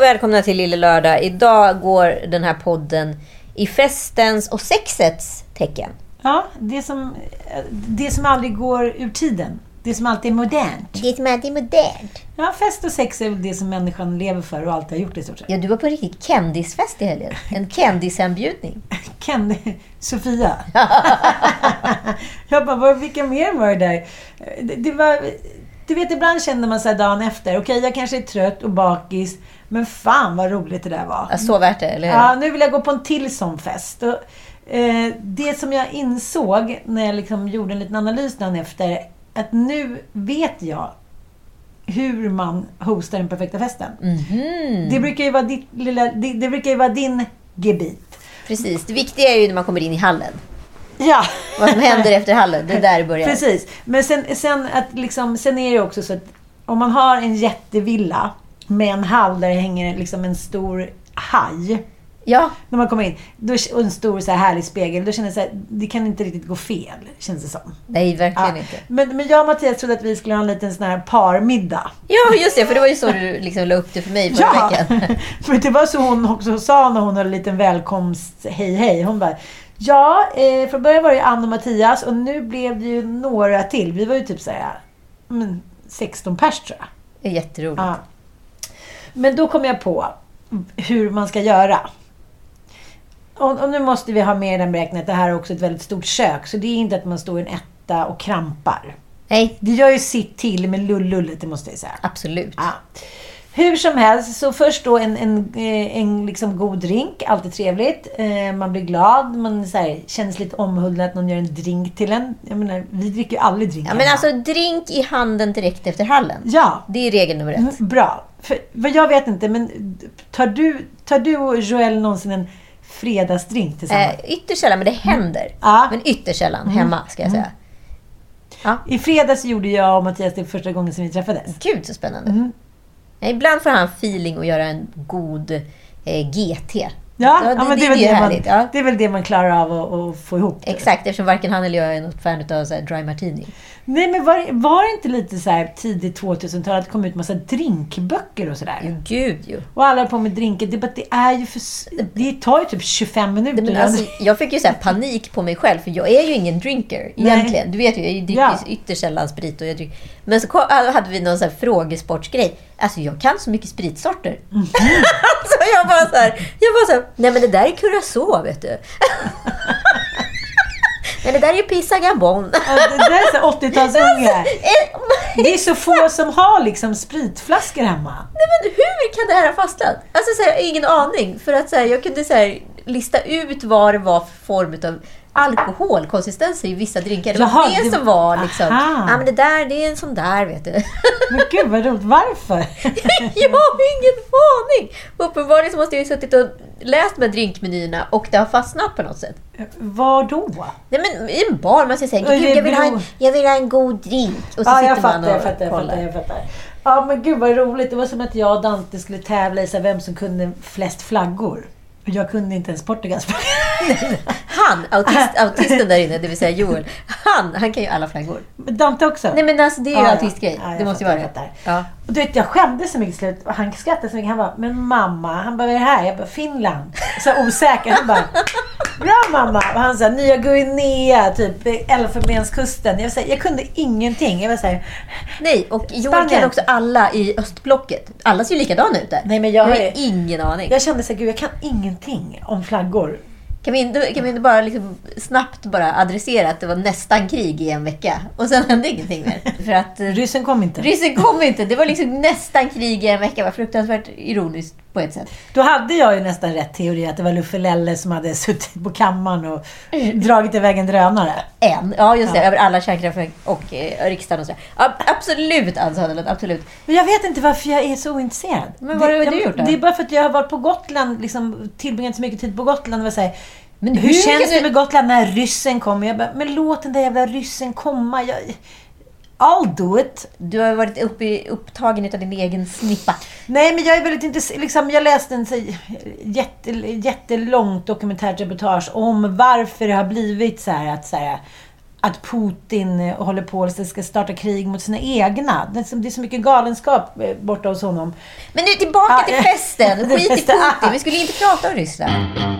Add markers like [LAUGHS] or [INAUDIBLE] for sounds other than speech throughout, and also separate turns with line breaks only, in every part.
Och välkomna till Lille Lördag. Idag går den här podden i festens och sexets tecken.
Ja, det som, det som aldrig går ur tiden. Det som alltid är modernt.
Det som alltid är modernt.
Ja, fest och sex är väl det som människan lever för och alltid har gjort i stort sett.
Ja, du var på en riktig kändisfest i helgen. En kändisanbjudning. [LAUGHS]
Ken, Sofia. [LAUGHS] [LAUGHS] jag bara, vilka mer var det där? Det, det var, du vet, ibland känner man sig dagen efter, okej, jag kanske är trött och bakis, men fan vad roligt det där var.
Ja, så värt det, eller hur?
Ja, nu vill jag gå på en till sån fest. Och, eh, det som jag insåg när jag liksom gjorde en liten analys dagen efter, att nu vet jag hur man hostar den perfekta festen.
Mhm.
Det brukar ju vara ditt lilla, det, det brukar ju vara din gebit.
Precis. Det viktiga är ju när man kommer in i hallen.
Ja.
Vad som händer efter hallen. Det är där det börjar.
Precis. Men sen, sen, att liksom, sen är det också så att om man har en jättevilla med en hall där det hänger liksom en stor haj.
Ja,
När man kommer in. Då, och en stor så här härlig spegel. Då känner jag så här, det kan inte riktigt gå fel. Känns det som.
nej, verkligen
Ja.
inte.
Men, men jag och Mattias trodde att vi skulle ha en liten sån här parmiddag.
Ja, just det. För det var ju så du liksom la upp det för mig förra veckan. [LAUGHS]
för det var så hon också sa när hon hade en liten välkomst hej hej. Hon bara Ja, eh, från början var det Ann och Mattias och nu blev det ju några till. Vi var ju typ såhär, men 16 pers tror jag.
Det är jätteroligt.
Ja. Men då kom jag på hur man ska göra. Och, och nu måste vi ha med i den beräkningen att det här är också ett väldigt stort kök. Så det är inte att man står i en etta och krampar.
Nej,
Det gör ju sitt till med lullullet, det måste jag säga.
absolut.
Ja. Hur som helst, så först då en, en, eh, en liksom god drink. Alltid trevligt. Eh, Man blir glad. Man så här, känner sig lite omhuldad att någon gör en drink till en. Jag menar, vi dricker ju aldrig drink
Ja, men
hemma.
alltså drink i handen direkt efter hallen.
Ja,
Det är regel nummer ett.
mm, bra. För, vad jag vet inte, men tar du, tar du och Joel någonsin en fredagsdrink tillsammans?
Eh, ytterst sällan, men det händer.
Ja.
Men ytterst sällan hemma, ska jag säga. Ja.
I fredags gjorde jag och Mattias det första gången som vi träffades.
Gud, så spännande. Ibland får han feeling att göra en god eh, GT.
Ja,
Ja, det-
men
det
det, är det, man,
ja.
det är väl det man klarar av att, att få ihop.
Exakt, eftersom varken han eller jag är något fan av så dry martini.
Nej, men var, var det inte lite så här tidigt 2000-tal att det kom ut massa drinkböcker och sådär?
Gud ju.
Och alla är på med drinkar. Det, det är ju för... Det tar ju typ 25 minuter.
Nej, men alltså, jag fick ju så panik på mig själv, för jag är ju ingen drinker egentligen. Du vet ju, jag dricker
Ja.
ytterst sällan sprit. Och jag dricker. Men så kom, hade vi någon så här frågesportsgrej. Alltså jag kan så mycket spritsorter.
Mhm. [LAUGHS]
så jag bara så här, jag bara så här, nej men det där är curacao vet du. [LAUGHS] men det där är ju Pisa Gabon.
Ja, det där är så här 80-talsungar.
Eh,
Det är så få som har liksom spritflaskor hemma.
Nej, men hur kan det här ha fastnat? Alltså, så här, ingen aning. För att så här, jag kunde så här, lista ut vad det var för form av alkoholkonsistenser i vissa drinkar. Det var
Jaha,
det,
det-
som var liksom...
Aha.
Ja, men det där, det är en sån där, vet du.
Men gud vad roligt. Varför? [LAUGHS]
jag har ingen aning! Uppenbarligen så måste jag ju suttit och läst med drinkmenyerna och det har fastnat på något sätt.
Var då?
Nej men i en bar, man säger Gud, jag vill, ha en,
beror-
jag vill ha en god drink. Och så
Ja,
sitter
jag
man
fattar,
och
jag fattar, jag
kollar.
fattar, jag fattar. Ja, men gud vad roligt. Det var som att jag och Dante skulle tävla i så här, vem som kunde flest flaggor. Och jag kunde inte ens Portugals. [LAUGHS]
Han, autist, [LAUGHS] autisten där inne, det vill säga Joel, han, han kan ju alla flaggor.
Men Dante också.
Nej men alltså det är ju
Ja,
autistgrej.
Ja, jag
det måste ju
fattar,
vara
jag
det.
fattar.
Ja.
Och du vet, jag skämdes så mycket i slut. Och han skrattade så mycket. Han bara, men mamma. Han bara, vad är det här? Jag bara, Finland. Så osäker. Han bara, bra mamma. Och han sa, Nya Guinea, typ Elfenbenskusten. Jag, här, jag kunde ingenting. Jag var så här,
Nej, och Joel kan också alla i östblocket. Alla ser ju likadana ut där.
Nej, men jag
har
är-
ingen aning.
jag kände så här, gud jag kan ingenting om flaggor.
Kan vi inte, kan vi inte bara liksom snabbt bara adressera att det var nästan krig i en vecka och sen hände ingenting mer? För att eh,
Ryssen kom inte.
ryssen kom inte. Det var liksom nästan krig i en vecka. Det var fruktansvärt ironiskt på ett sätt.
Då hade jag ju nästan rätt teori att det var Luffe Lelle som hade [LAUGHS] suttit på kammaren och dragit iväg en drönare.
En. Ja, just det.
Ja.
Över alla kärnkraftverk och eh, riksdagen och så. Ja, absolut, Ann Söderlund. Absolut.
Men jag vet inte varför jag är så ointresserad.
Men vad har du gjort då?
Det är bara för att jag har varit på Gotland, liksom, tillbringat så mycket tid på Gotland. Och här,
Men
hur,
hur
känns
kan
det
du-
med Gotland när ryssen kommer? Jag bara, men låt den där jävla ryssen komma. Jag, I'll do it.
Du har varit uppe i, upptagen av din egen snippa.
Nej, men jag är väldigt intresserad. Liksom, jag läste en så, jätte, jättelångt dokumentärt reportage om varför det har blivit så här att så här, att Putin håller på att ska starta krig mot sina egna. Det är så, det är så mycket galenskap eh, borta hos honom.
Men nu tillbaka
Ah,
till festen. [LAUGHS] Skit i. Putin. Vi skulle inte prata om Ryssland.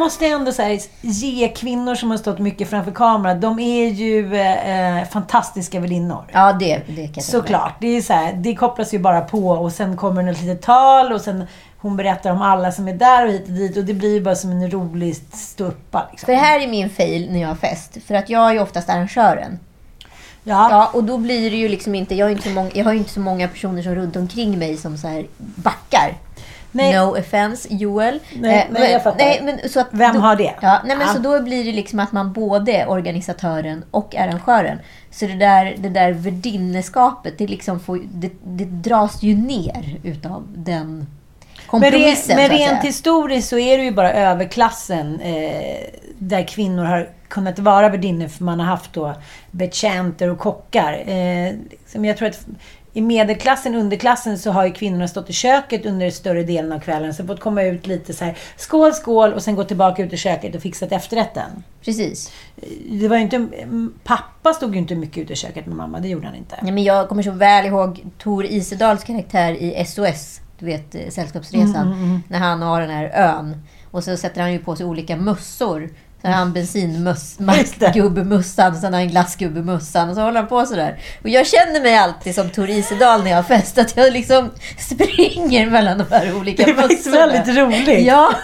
måste ändå så här, ge kvinnor som har stått mycket framför kameran, de är ju eh, fantastiska väninnor.
Ja, det, det kan jag.
Såklart. Det, är så här, det kopplas ju bara på och sen kommer det ett litet tal och sen hon berättar om alla som är där och hit och dit och det blir ju bara som en rolig ståuppa. Liksom.
För det här är min fail när jag har fest. För att jag är ju oftast arrangören.
Ja.
Ja, och då blir det ju liksom inte... Jag har ju inte så många, jag har ju inte så många personer som runt omkring mig som så här backar.
Nej.
No offense, Joel.
Nej,
Eh,
nej, jag fattar.
nej, men så att
Vem
då,
har det?
Ja, nej, men
Ja.
Så då blir det liksom att man både är organisatören och arrangören. Så det där, det där värdinneskapet, det, liksom får, det, det dras ju ner utav den
Men, re, men rent historiskt så är det ju bara överklassen eh, där kvinnor har kunnat vara värdinnor för man har haft då betjänter och kockar. Eh, som jag tror att i medelklassen, underklassen, så har ju kvinnorna stått i köket under större delen av kvällen. Så fått komma ut lite så här, skål, skål och sen gå tillbaka ut i köket och fixat efterrätten.
Precis.
Det var inte, pappa stod ju inte mycket ute i köket med mamma, det gjorde han inte.
Nej, men jag kommer så väl ihåg Tor Isedals karaktär i SOS, du vet eh, Sällskapsresan, när han har den här ön. Och så sätter han ju på sig olika mössor. Så har han bensingubbemössan, [LAUGHS] sen har han glassgubbemössan och så håller han på sådär. Och jag känner mig alltid som Tor Isedal när jag har fest, att jag liksom [LAUGHS] springer mellan de här olika
Det är faktiskt
mössorna.
väldigt roligt.
Ja, [LAUGHS]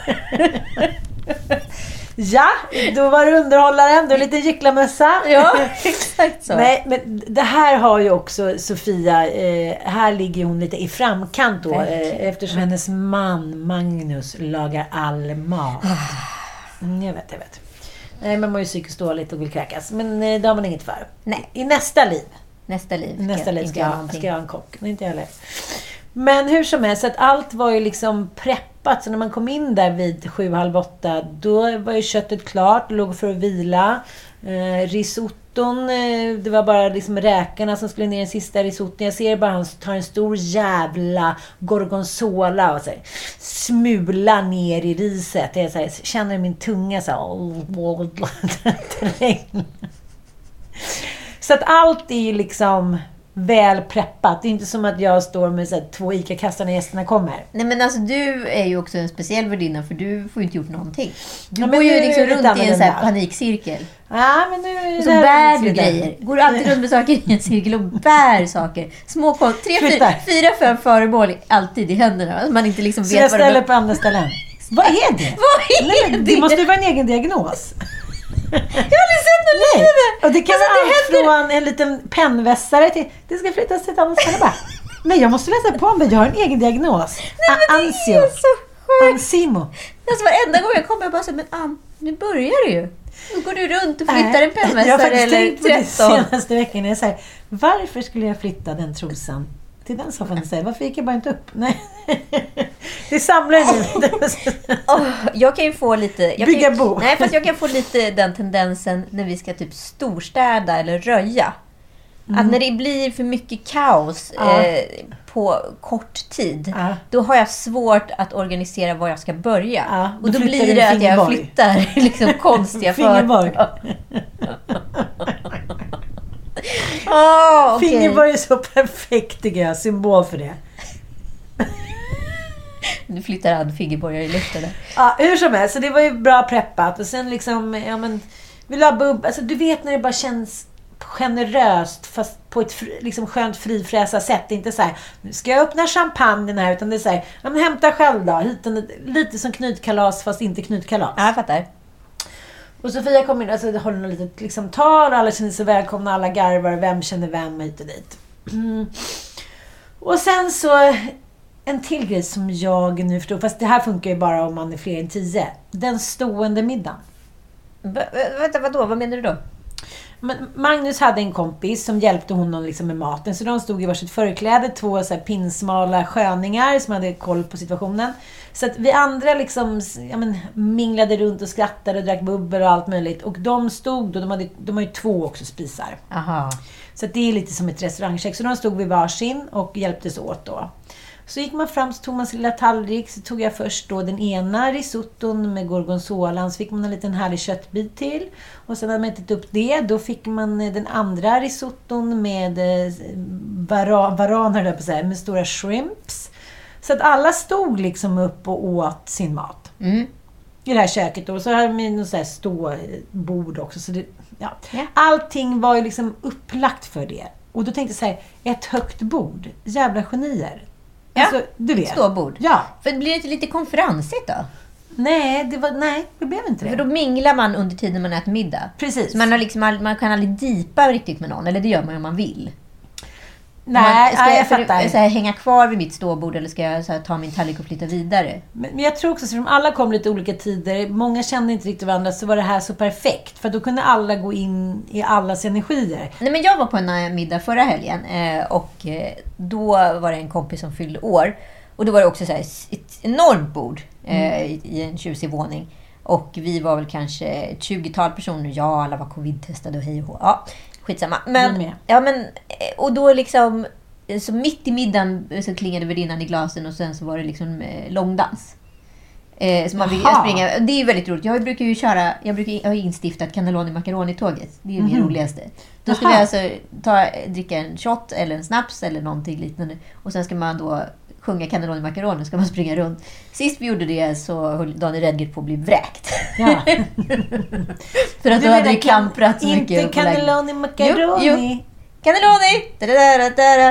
Ja, då var du underhållaren. Du är en liten gycklamössa.
ja, exakt så.
Nej, men det här har ju också Sofia, eh, här ligger hon lite i framkant då eh, eftersom hennes man Magnus lagar all mat.
Ah.
Mm, jag vet, jag vet. Nej, man mår ju psykiskt dåligt och vill kräkas. Men eh, det har man inget för.
Nej.
I nästa liv,
Nästa liv.
nästa liv ska jag, ska jag ha en kock. Men inte jag heller. Men hur som helst, så att allt var ju liksom preppat. Så när man kom in där vid sju, halv åtta, då var ju köttet klart, låg för att vila. Eh, risotton, eh, det var bara liksom räkorna som skulle ner i den sista risotton. Jag ser bara han tar en stor jävla gorgonzola och så här, smula ner i riset. Jag så här, känner min tunga så här, [LAUGHS] Så att allt är ju liksom väl preppat. Det är inte som att jag står med så här, två ICA-kassar när gästerna kommer.
Nej men alltså du är ju också en speciell värdinna för du får ju inte gjort någonting. Du
Ja,
går ju liksom runt i en så panikcirkel.
Ja, men nu
så
det
bär du grejer. Går alltid runt med saker i en cirkel och bär saker. Små kon- tre, fyra, fyra, fem föremål alltid i händerna. Man inte liksom
Så jag
vet vad
ställer
det
på andra ställen. Vad är det? [LAUGHS]
Vad är
Nej, men
det?
det måste ju vara en egen diagnos.
Jag har aldrig sett något liknande!
Och det kan
Alltså,
vara
det
allt från en liten pennvässare till det ska flyttas till ett annat ställe bara. Nej, jag måste läsa på mig. Jag har en egen diagnos.
Nej, men det
Ansio.
är så sjukt!
Ansimo.
Alltså varenda gång jag kommer jag bara så men Ann, nu börjar det ju. Nu går du runt och flyttar en
faktiskt
eller
tänkt på det
13.
senaste veckan. Jag säger, varför skulle jag flytta den trosan till den soffan istället? Varför gick jag bara inte upp? Nej. [LAUGHS] Det samlar nu. [LAUGHS]
Åh, jag kan ju få lite... Jag
Bygga
kan
bo.
Nej, fast jag kan få lite den tendensen när vi ska typ storstäda eller röja. Att när det blir för mycket kaos
Mm. Ja.
eh, på kort tid,
Ja.
då har jag svårt att organisera var jag ska börja.
Ja, då
och då blir det att jag flyttar [LAUGHS] liksom konstiga [LAUGHS]
Fingerborg.
Åh, [LAUGHS] okej.
Fingerborg är så perfekt tycker jag. Symbol för det.
Nu flyttar han fingerborgar i luften.
Ja, hur som helst, så det var ju bra preppat. Och sen liksom, ja men... Vill du ha bubb? Alltså, du vet när det bara känns generöst fast på ett liksom skönt frifräsa sätt. Inte så här, nu ska jag öppna champagnen här. Utan det är så här, ja, men hämta själv då. Hit en, lite som knytkalas fast inte knytkalas.
Ja, jag fattar.
Och Sofia kommer in alltså, håller något litet liksom, tal. Alla känner sig välkomna, alla garvar. Vem känner vem hit och dit. Mm. Och sen så en till grej som jag nu förstår, fast det här funkar ju bara om man är fler än tio. Den stående middagen.
Va, vänta, vadå? Vad menar du då?
Men Magnus hade en kompis som hjälpte honom liksom med maten. Så de stod i varsitt förkläde, två så här pinsmala sköningar som hade koll på situationen. Så att vi andra liksom, ja, men, minglade runt och skrattade och drack bubbel och allt möjligt. Och de stod då, de, hade, de har ju två också spisar.
Aha.
Så det är lite som ett restaurangkök. Så de stod vid varsin och hjälptes åt då. Så gick man fram, så tog man sin lilla tallrik. Så tog jag först då den ena risotton med gorgonzola. Så fick man en liten härlig köttbit till. Och sen när man ätit upp det, då fick man eh, den andra risotton med eh, vara, varaner, där på så här, med stora shrimps. Så att alla stod liksom upp och åt sin mat.
Mm.
I det här köket. Och så hade vi något så här ståbord också. Så det, ja.
Ja.
Allting var ju liksom upplagt för det. Och då tänkte jag så här, ett högt bord. Jävla genier.
Ja,
Alltså, du vet.
Ståbord.
Ja.
För blir det inte lite konferensigt då?
Nej, det, var, nej, det blev inte det.
För då minglar man under tiden man äter middag.
Precis.
Så man, har liksom, man kan aldrig dipa riktigt med någon, eller det gör man ju om man vill.
Nej,
ska
nej, jag
för-
fattar.
Så här, hänga kvar vid mitt ståbord eller ska jag här, ta min tallrik och flytta vidare?
Men men jag tror också, eftersom alla kom lite olika tider, många kände inte riktigt varandra, så var det här så perfekt. För då kunde alla gå in i allas energier.
Nej, men jag var på en eh, middag förra helgen eh, och eh, då var det en kompis som fyllde år. Och då var det också så här, ett enormt bord i, i en tjusig våning. Och vi var väl kanske ett 20-tal personer. Ja, alla var covid-testade och hej och hå. Ja, skitsamma. Men, ja, men, eh, och då liksom, så mitt i middagen så klingade värdinnan i glasen och sen så var det liksom eh, långdans. Eh, så man fick springa. Det är väldigt roligt. Jag brukar ju köra, jag, brukar, jag har instiftat cannelloni macaroni-tåget. Det är ju det roligaste. Då ska
Jaha.
vi alltså ta, dricka en shot eller en snaps eller någonting liknande. Och sen ska man då sjunga cannelloni macaroni ska man springa runt. Sist vi gjorde det så höll Daniel Redgert på att bli vräkt.
Ja. [LAUGHS]
För att
Du
hade det klamprat så mycket.
Inte cannelloni macaroni.
Jo, jo. Cannelloni!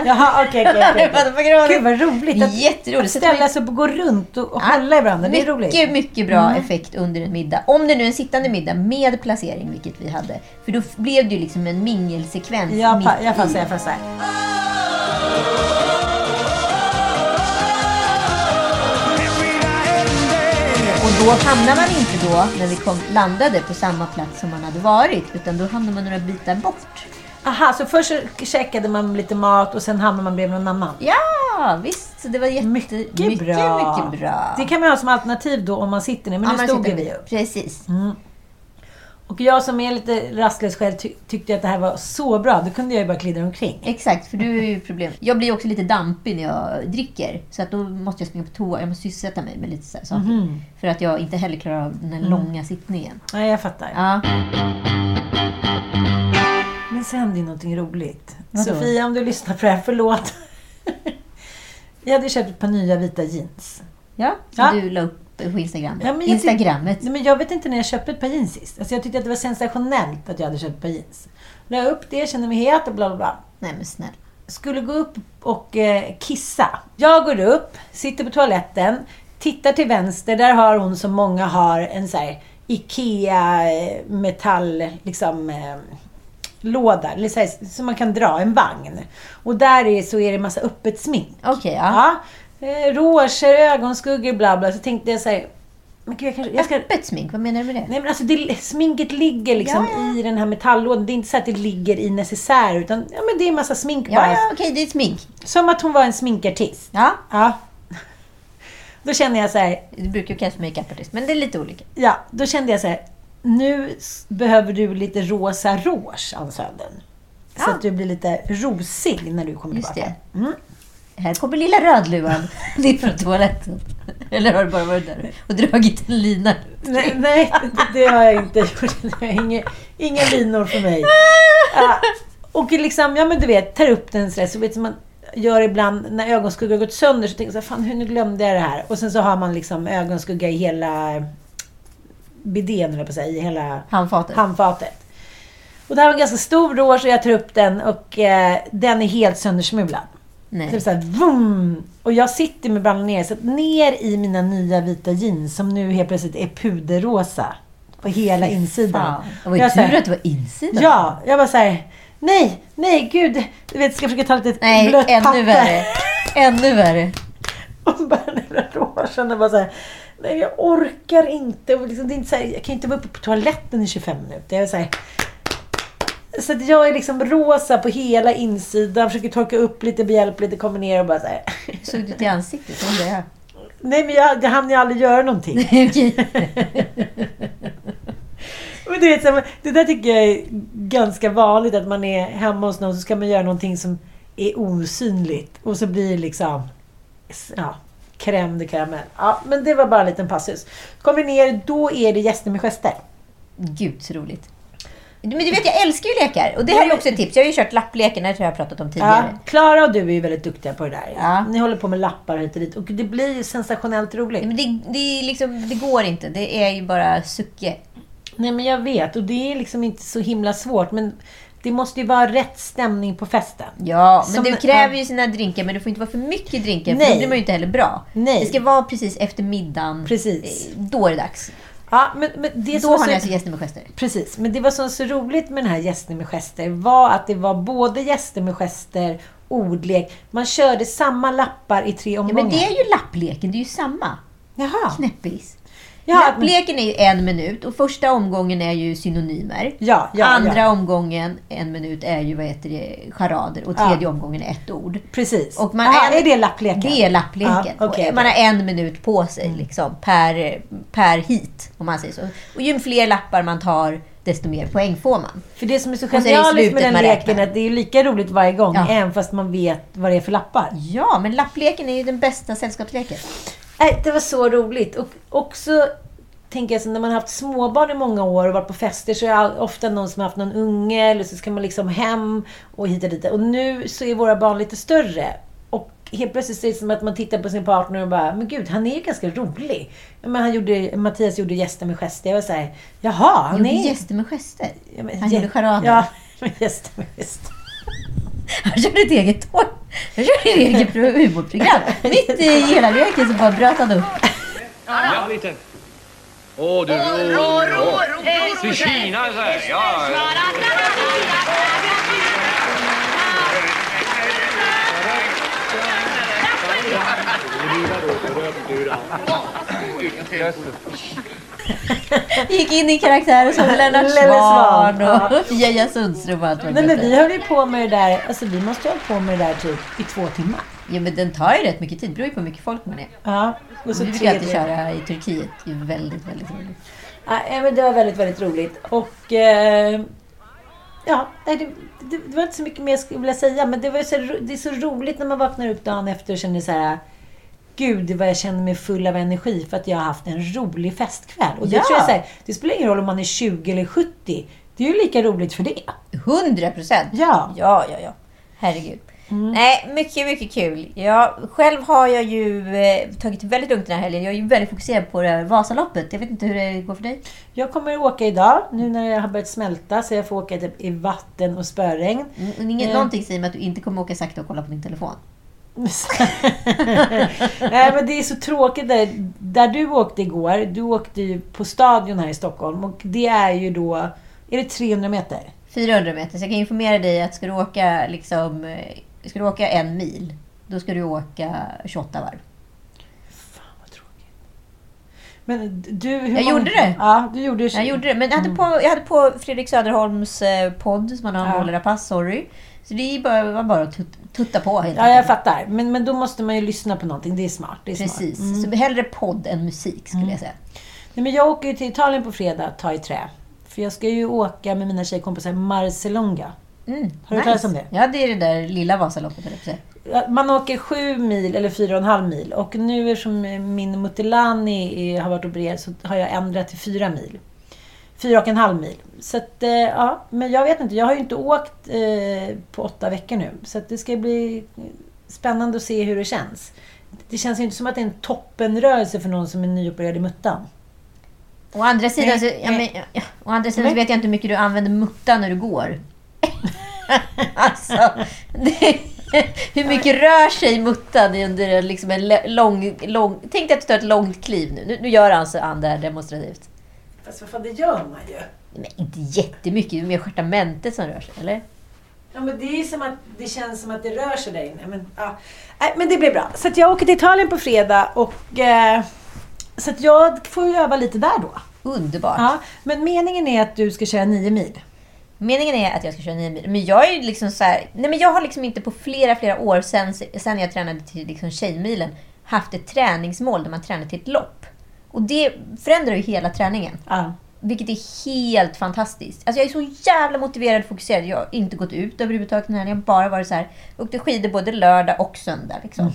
Jaha, okej, okej, okej.
Macaroni.
Gud vad roligt. Att,
Jätteroligt.
att ställa sig upp och gå runt och, och
Ja,
hålla i varandra. Det är
mycket,
roligt. Mm.
mycket bra effekt under en middag. Om det nu är en sittande middag med placering, vilket vi hade. För då blev det ju liksom en mingelsekvens
Jag,
mitt
jag passar, jag passar.
Då hamnar man inte då, när vi kom, landade på samma plats som man hade varit. Utan då hamnar man några bitar bort.
Aha, så först checkade man lite mat och sen hamnade man bredvid någon annan.
Ja, visst. Så det var jätte,
Mycket,
mycket,
bra.
mycket bra.
Det kan man ha som alternativ då om man sitter ner. Men
Ja,
nu stod vi upp.
Precis.
Och jag som är lite rastlös själv ty- tyckte att det här var så bra. Då kunde jag ju bara glida omkring.
Exakt, för du är ju problem. Jag blir också lite dampig när jag dricker. Så att då måste jag springa på toa. Jag måste sysselsätta mig med lite så saker.
Mhm.
För att jag inte heller klarar av den
Mm.
här långa sittningen.
Nej, jag fattar.
Ja.
Men sen hände ju någonting roligt.
Vadå?
Sofia, om du lyssnar på det här, förlåt. [LAUGHS] jag hade köpt ett par nya vita jeans.
Ja, som
Ja.
du la upp på Instagram.
Ja, jag
Instagrammet.
Nej, men jag vet inte när jag köpte ett par jeans sist. Alltså, jag tyckte att det var sensationellt att jag hade köpt ett par jeans. La upp det, kände mig het och bla bla bla.
Nej men snälla.
Skulle gå upp och eh, kissa. Jag går upp, sitter på toaletten, tittar till vänster. Där har hon som många har en så här IKEA eh, metall liksom eh, låda. Eller så här, som man kan dra, en vagn. Och där är, så är det massa öppet smink.
Okej, ja.
Ja. Eh, rouger, ögonskuggor, bla bla. Så tänkte jag så här, men gud, jag, kanske, jag ska...
Öppet smink, vad menar du med det?
Nej men alltså det, sminket ligger liksom
Ja, ja.
i den här metalllådan. Det är inte så att det ligger i necessär utan ja, men det är en massa smink bara.
Ja, ja okej, det är smink.
Som att hon var en sminkartist.
Ja,
Ja. Då kände jag så här,
du brukar ju kallas makeupartist, men det är lite olika.
ja, då kände jag så här, nu behöver du lite rosa rouge, Ann Södern. Så
Ja.
att du blir lite rosig när du kommer
Just
tillbaka.
det.
Mm.
Här kommer lilla Rödluvan ner [LAUGHS] från toaletten. Eller har du bara varit där och dragit en lina?
Nej, nej det, har jag inte gjort. Inga, inga linor för mig. Och liksom, ja men du vet, tar upp den sådär. Så vet man gör ibland när ögonskugga gått sönder så tänker jag så här, fan hur nu glömde jag det här. Och sen så har man liksom ögonskugga i hela bidén, eller på säga, i hela
Handfatet.
handfatet. Och det här var en ganska stor rås och jag tar upp den och eh, den är helt söndersmulad.
Nej.
Typ såhär, vum! Och jag sitter med brallorna ner, så ner i mina nya vita jeans som nu helt plötsligt är puderrosa. På hela insidan.
Det var ju
Jag
tur
säger-
att det var insidan.
Ja, jag bara såhär, nej, nej, gud. Du vet, ska jag försöka ta lite
Nej,
blött
ännu
papper.
värre. Ännu värre. [LAUGHS]
Och bara den där rosen och bara såhär, nej jag orkar inte. Och liksom, det är inte så här, jag kan inte vara uppe på toaletten i 25 minuter. Jag är så här, så att jag är liksom rosa på hela insidan, försöker torka upp lite behjälpligt, kommer ner och bara så här.
Såg du till ansiktet? undrar jag.
Nej men jag, jag hann ju aldrig göra någonting. [LAUGHS] [LAUGHS] Men du vet, så det där tycker jag är ganska vanligt att man är hemma hos någon så ska man göra någonting som är osynligt. Och så blir det liksom ja, crème de caramel. Ja, men det var bara en liten passus. Kommer ner, då är det gäster med gester.
Gud, så roligt. Men du vet, jag älskar ju lekar. Och det här är också ett tips. Jag har ju kört lappleken, det tror jag har pratat om
Ja,
tidigare.
Klara och du är ju väldigt duktiga på det där.
Ja.
Ni håller på med lappar hit och dit. Och det blir ju sensationellt roligt.
Men det, det, liksom, det går inte. Det är ju bara sucke.
Nej men jag vet och det är liksom inte så himla svårt. Men det måste ju vara rätt stämning på festen.
Ja, men
Som-
det kräver ju sina drinkar, men det får inte vara för mycket drinkar, för
Nej.
då blir man ju inte heller bra.
Nej.
Det ska vara precis efter middagen.
Precis.
Eh, Då är det dags.
Ja, men, men det
Då
som
har ni
så-
alltså gäster med gester.
Precis, men det var som så roligt med den här gäster med gester var att det var både gäster med gester, ordlek. Man körde samma lappar i tre
Ja,
omgångar.
men det är ju lappleken, det är ju samma.
Jaha.
Knäppis.
Ja,
Lappleken är en minut och första omgången är ju synonymer.
ja, ja,
Andra
ja.
omgången, en minut, är ju vad heter det, charader. Och tredje omgången är ett ord.
Precis.
Och man
Aha,
är-
är det lappleken?
Det är lappleken.
Ja,
Och man har en minut på sig liksom, per, per hit, om man säger så. Och ju fler lappar man tar, desto mer poäng får man.
För det som är så genialiskt med den leken är att det är lika roligt varje gång,
Ja.
även fast man vet vad det är för lappar.
Ja, men lappleken är ju den bästa sällskapsleken.
Nej, det var så roligt. Och också tänker jag så när man har haft småbarn i många år och varit på fester så är det ofta någon som har haft någon unge eller så ska man liksom hem och hit och dit. Och nu så är våra barn lite större. Och helt plötsligt ser det som att man tittar på sin partner och bara, men gud, han är ju ganska rolig. Men han gjorde, Mattias gjorde gäster med gester. Jag var såhär, jaha, han
Han gjorde
är...
gäster med gester.
Ja, men-
Han gjorde charader.
Ja, [LAUGHS] gäster med gester.
Han körde ett eget tåg. Han körde ett eget pro- humorprogram. Mitt i hela leken så bara bröt han upp.
Ja, lite. Åh, du... Rå, rå, Till Kina så här. Ja.
Gick in i karaktär såg Lennart Swahn och Geija Sundström och allt vad
Nej men vi höll ju på med det där, alltså vi måste ju ha på med det där typ i två timmar.
Ja, men den tar ju rätt mycket tid. Det beror ju på hur mycket folk man är.
Ja. Och så
Vi brukar alltid köra i Turkiet. Det är väldigt, väldigt roligt.
Ja, men det var väldigt, väldigt roligt. Och... Eh, ja, det, det, det var inte så mycket mer jag skulle vilja säga. Men det, var så, det är så roligt när man vaknar upp dagen efter och känner så här... Gud vad jag känner mig full av energi för att jag har haft en rolig festkväll. Och det
Ja.
tror jag så här, det spelar ingen roll om man är 20 eller 70. Det är ju lika roligt för det.
100 procent!
Ja.
Ja, ja, ja. Herregud. Nej, mycket, mycket kul. Ja, själv har jag ju eh, tagit det väldigt lugnt den här helgen. Jag är ju väldigt fokuserad på det här Vasaloppet. Jag vet inte hur det går för dig.
Jag kommer åka idag, nu när jag har börjat smälta, så jag får åka typ i vatten och spöregn.
Mm, Inget,
Eh.
Någonting säger mig att du inte kommer åka sakta och kolla på din telefon. [LAUGHS]
Nej men det är så tråkigt där, där du åkte igår. Du åkte ju på stadion här i Stockholm och det är ju då, är det 300 meter?
400 meter. Så jag kan informera dig att ska du åka, liksom, ska du åka en mil, då ska du åka 28 varv.
Fan vad tråkigt. Men du, hur
Jag
många-
gjorde det.
Ja, du gjorde
Jag gjorde det, men jag hade på, jag hade på Fredrik Söderholms eh, podd som han har
Ja.
Målerapass, sorry. Så det var bara att tut- tutta på helt
Ja, jag fattar. Men, men då måste man ju lyssna på någonting. Det är smart. Det är
Precis.
Smart. Mm.
Så hellre podd än musik skulle jag säga.
Nej, men jag åker ju till Italien på fredag, ta i trä. För jag ska ju åka med mina tjejkompisar Marcelonga.
Mm,
Har du hört talas om det?
Ja, det är det där lilla Vasaloppet.
Ja, Man åker sju mil eller fyra och en halv mil. Och nu eftersom min Mutilani har varit opererad så har jag ändrat till fyra mil. Fyra och en halv mil. Så att, eh, ja, men jag vet inte. Jag har ju inte åkt eh, på åtta veckor nu. Så det ska bli spännande att se hur det känns. Det känns ju inte som att det är en toppenrörelse för någon som är nyopererad i muttan.
Å andra sidan, så, ja, men, ja, å andra sidan så vet jag inte hur mycket du använder mutta när du går. [LAUGHS] alltså, det, hur mycket rör sig muttan under liksom en lång, lång... Tänk dig att du tar ett långt kliv nu. Nu, nu gör alltså Ann det här demonstrativt.
Fast vad fan, det gör man ju.
Men inte jättemycket, det är mer stjärtamentet som rör sig, eller?
Ja, men det är som att det känns som att det rör sig där inne. Men, ja. Nej, men det blir bra. Så jag åker till Italien på fredag och eh, så jag får öva lite där då.
Underbart.
Ja, men meningen är att du ska köra nio mil.
Meningen är att jag ska köra nio mil. Men jag är liksom så här, Nej men jag har liksom inte på flera, flera år sen, sen jag tränade till liksom Tjejmilen haft ett träningsmål där man tränar till ett lopp. Och det förändrar ju hela träningen.
Ja.
Vilket är helt fantastiskt. Alltså jag är så jävla motiverad och fokuserad. Jag har inte gått ut överhuvudtaget den här. Jag har bara varit så här, åkte skidor både lördag och söndag. Liksom.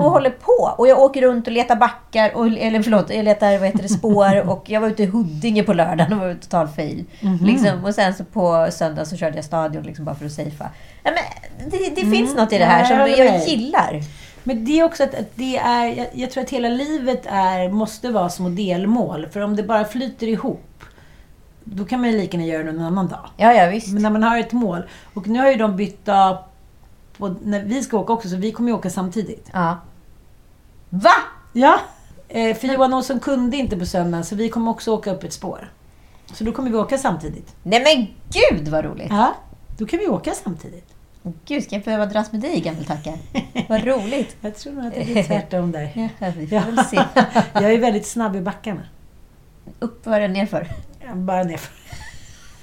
Och håller på. Och jag åker runt och letar backar. Och, eller förlåt, jag letar vad heter det, spår. [LAUGHS] och jag var ute i Huddinge på lördagen och var total fail. Liksom. Och sen så på söndag så körde jag stadion liksom bara för att safea. Ja, men det det finns något i det här som
jag
gillar.
Men det är också att, att det är, jag, jag tror att hela livet är, måste vara små delmål. För om det bara flyter ihop, då kan man ju lika gärna göra det någon annan dag.
Ja, ja visst.
Men när man har ett mål. Och nu har ju de bytt dag på, när vi ska åka också, så vi kommer ju åka samtidigt.
Ja. Va?
Ja. Eh, för Johan Olsson kunde inte på söndagen, så vi kommer också åka upp ett spår. Så då kommer vi åka samtidigt.
Nej men gud vad roligt!
Ja, då kan vi åka samtidigt.
Gud, ska jag behöva dras med dig gammeltackar? Vad roligt! [LAUGHS]
Jag tror nog att det blir tvärtom där. [LAUGHS]
Ja, vi får väl se. [LAUGHS]
Jag är väldigt snabb i backarna.
Upp var det nerför?
Jag bara nerför.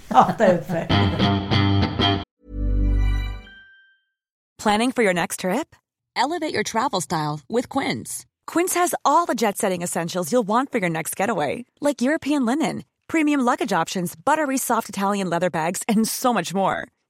Hatar uppför.
Planning for your next trip? Elevate your travel style with Quince. Quince has all the jet setting essentials you'll want for your next getaway, like European linen, premium luggage options, buttery soft Italian leather bags, and so much more.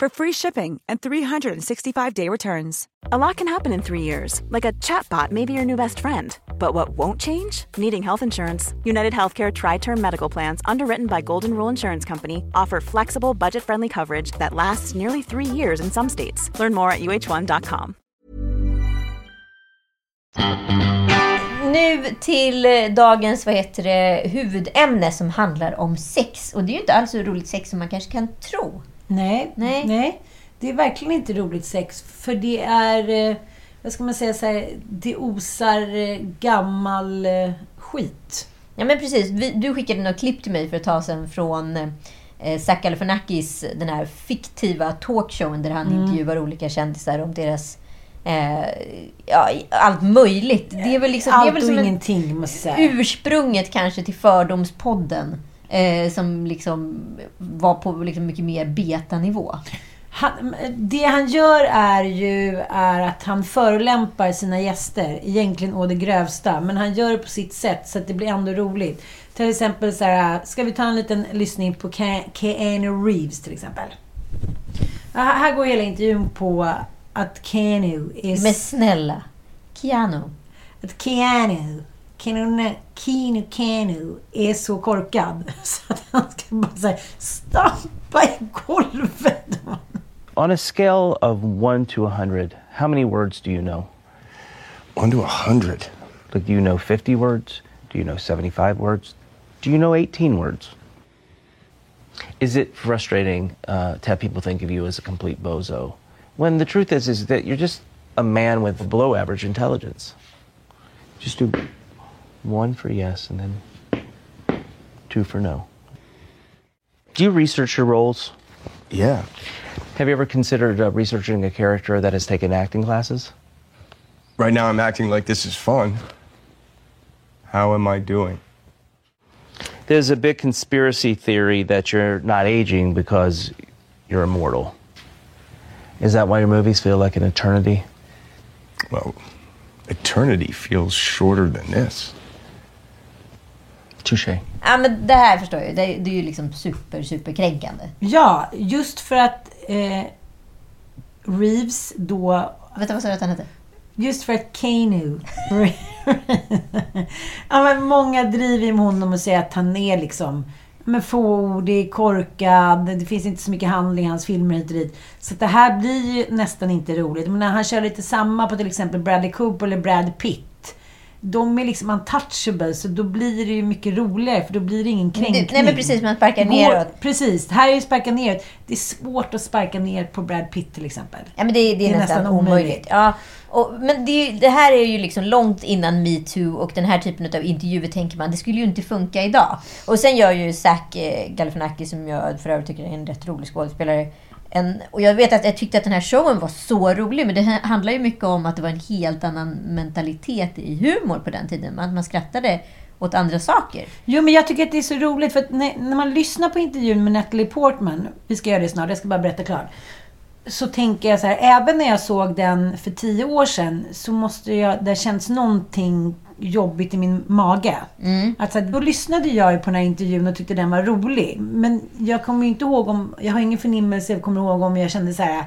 for free shipping and 365-day returns. A lot can happen in three years, like a chatbot may be your new best friend. But what won't change? Needing health insurance. United Healthcare Tri-Term Medical Plans, underwritten by Golden Rule Insurance Company, offer flexible, budget-friendly coverage that lasts nearly three years in some states. Learn more at uh1.com.
Nu till eh, dagens vad heter det, huvudämne som handlar om sex. Och det är ju inte alls så roligt sex som man kanske kan tro.
Nej,
Nej.
nej. Det är verkligen inte roligt sex. För det är, eh, vad ska man säga, så här, det osar eh, gammal eh, skit.
Ja men precis, Vi, du skickade något klipp till mig för ett tag sedan från eh, Zac Galifianakis, den här fiktiva talkshowen där han
Mm.
intervjuar olika kändisar om deras eh, ja, allt möjligt. Det är väl, liksom,
Allt
det är väl som en,
ingenting, säga.
ursprunget kanske till Fördomspodden. Eh, som liksom var på liksom mycket mer betanivå.
Han, det han gör är ju är att han förolämpar sina gäster, egentligen å det grövsta. Men han gör det på sitt sätt så att det blir ändå roligt. Till exempel så här, ska vi ta en liten lyssning på Ke- Keanu Reeves till exempel. Här går hela intervjun på att Keanu is...
Men snälla, Keanu.
att Keanu, Keanu, Keanu, Keanu är så korkad [LAUGHS] så att han ska bara säga stampa i golvet.
On a scale of 1 to 100, how many words do you know?
One to a hundred.
Like, do you know 50 words? Do you know 75 words? Do you know 18 words? Is it frustrating uh, to have people think of you as a complete bozo? When the truth is, is that you're just a man with below average intelligence. Just do one for yes and then two for no. Do you research your roles?
Yeah.
Have you ever considered uh, researching a character that has taken acting classes?
Right now I'm acting like this is fun. How am I doing?
There's a big conspiracy theory that you're not aging because you're immortal. Is that why your movies feel like an eternity?
Well, eternity feels shorter than this.
Touche.
Ja men det här förstår jag. Det, det är ju liksom super, super kränkande.
Ja, just för att eh, Reeves då...
Vet du vad sa du att han hette?
Just för att Keanu ja, men många driver med honom och säger att han är liksom men fåordig, korkad, det finns inte så mycket handling i hans filmer hit och dit. Så det här blir ju nästan inte roligt. Men när han kör lite samma på till exempel Bradley Cooper eller Brad Pitt. De är liksom untouchable, så då blir det ju mycket roligare för då blir det ingen kränkning.
Nej men precis, man sparkar
Det går-
neråt.
Precis, här är ju sparka neråt. Det är svårt att sparka ner på Brad Pitt till exempel.
Ja, men det, det, är, nästan, omöjligt. Ja, och, men det, ju- det här är ju liksom långt innan metoo och den här typen av intervjuer tänker man, det skulle ju inte funka idag. Och sen gör ju Zac eh, Galifianakis, som jag för övrigt tycker är en rätt rolig skådespelare, en, och jag vet att jag tyckte att den här showen var så rolig, men det handlar ju mycket om att det var en helt annan mentalitet i humor på den tiden. Man, man skrattade åt andra saker.
Jo, men jag tycker att det är så roligt för att när, när man lyssnar på intervjun med Natalie Portman, vi ska göra det snart, jag ska bara berätta klart. Så tänker jag så här, även när jag såg den för tio år sedan så måste jag, det känns någonting jobbigt i min mage. Alltså, då lyssnade jag ju på den här intervjun och tyckte den var rolig. Men jag kommer ju inte ihåg om, jag har ingen förnimmelse, jag kommer ihåg om jag kände så här,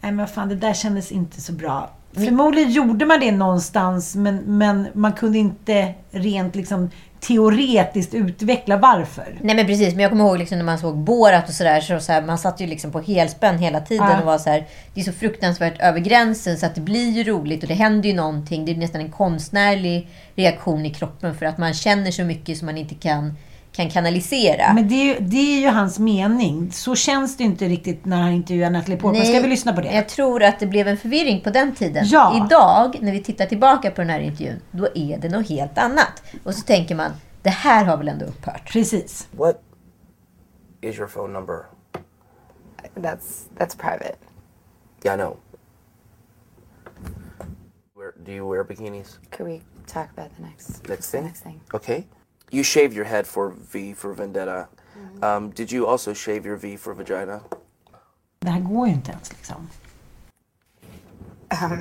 nej men fan det där kändes inte så bra. Förmodligen gjorde man det någonstans men, men man kunde inte rent liksom teoretiskt utveckla varför.
Nej men precis, men jag kommer ihåg liksom när man såg Borat och sådär, så, så här, man satt ju liksom på helspänn hela tiden
Ja.
och var så här, det är så fruktansvärt över gränsen så att det blir ju roligt och det händer ju någonting. Det är nästan en konstnärlig reaktion i kroppen för att man känner så mycket som man inte kan, kan kanalisera.
Men det är, ju, det är ju hans mening. Så känns det inte riktigt när han intervjuar Natalie Portman. Ska vi lyssna på det?
Jag tror att det blev en förvirring på den tiden.
Ja.
Idag, när vi tittar tillbaka på den här intervjun, då är det något helt annat. Och så tänker man, det här har väl ändå upphört?
Precis.
What is your phone number?
That's that's private.
Yeah, I know. Where, do you wear bikinis?
Could we talk about the next
Next
the
thing?
next thing?
Okay. You shaved your head for V for Vendetta. Um, did you also shave your V for vagina?
Det här går ju inte ens liksom.
Uh,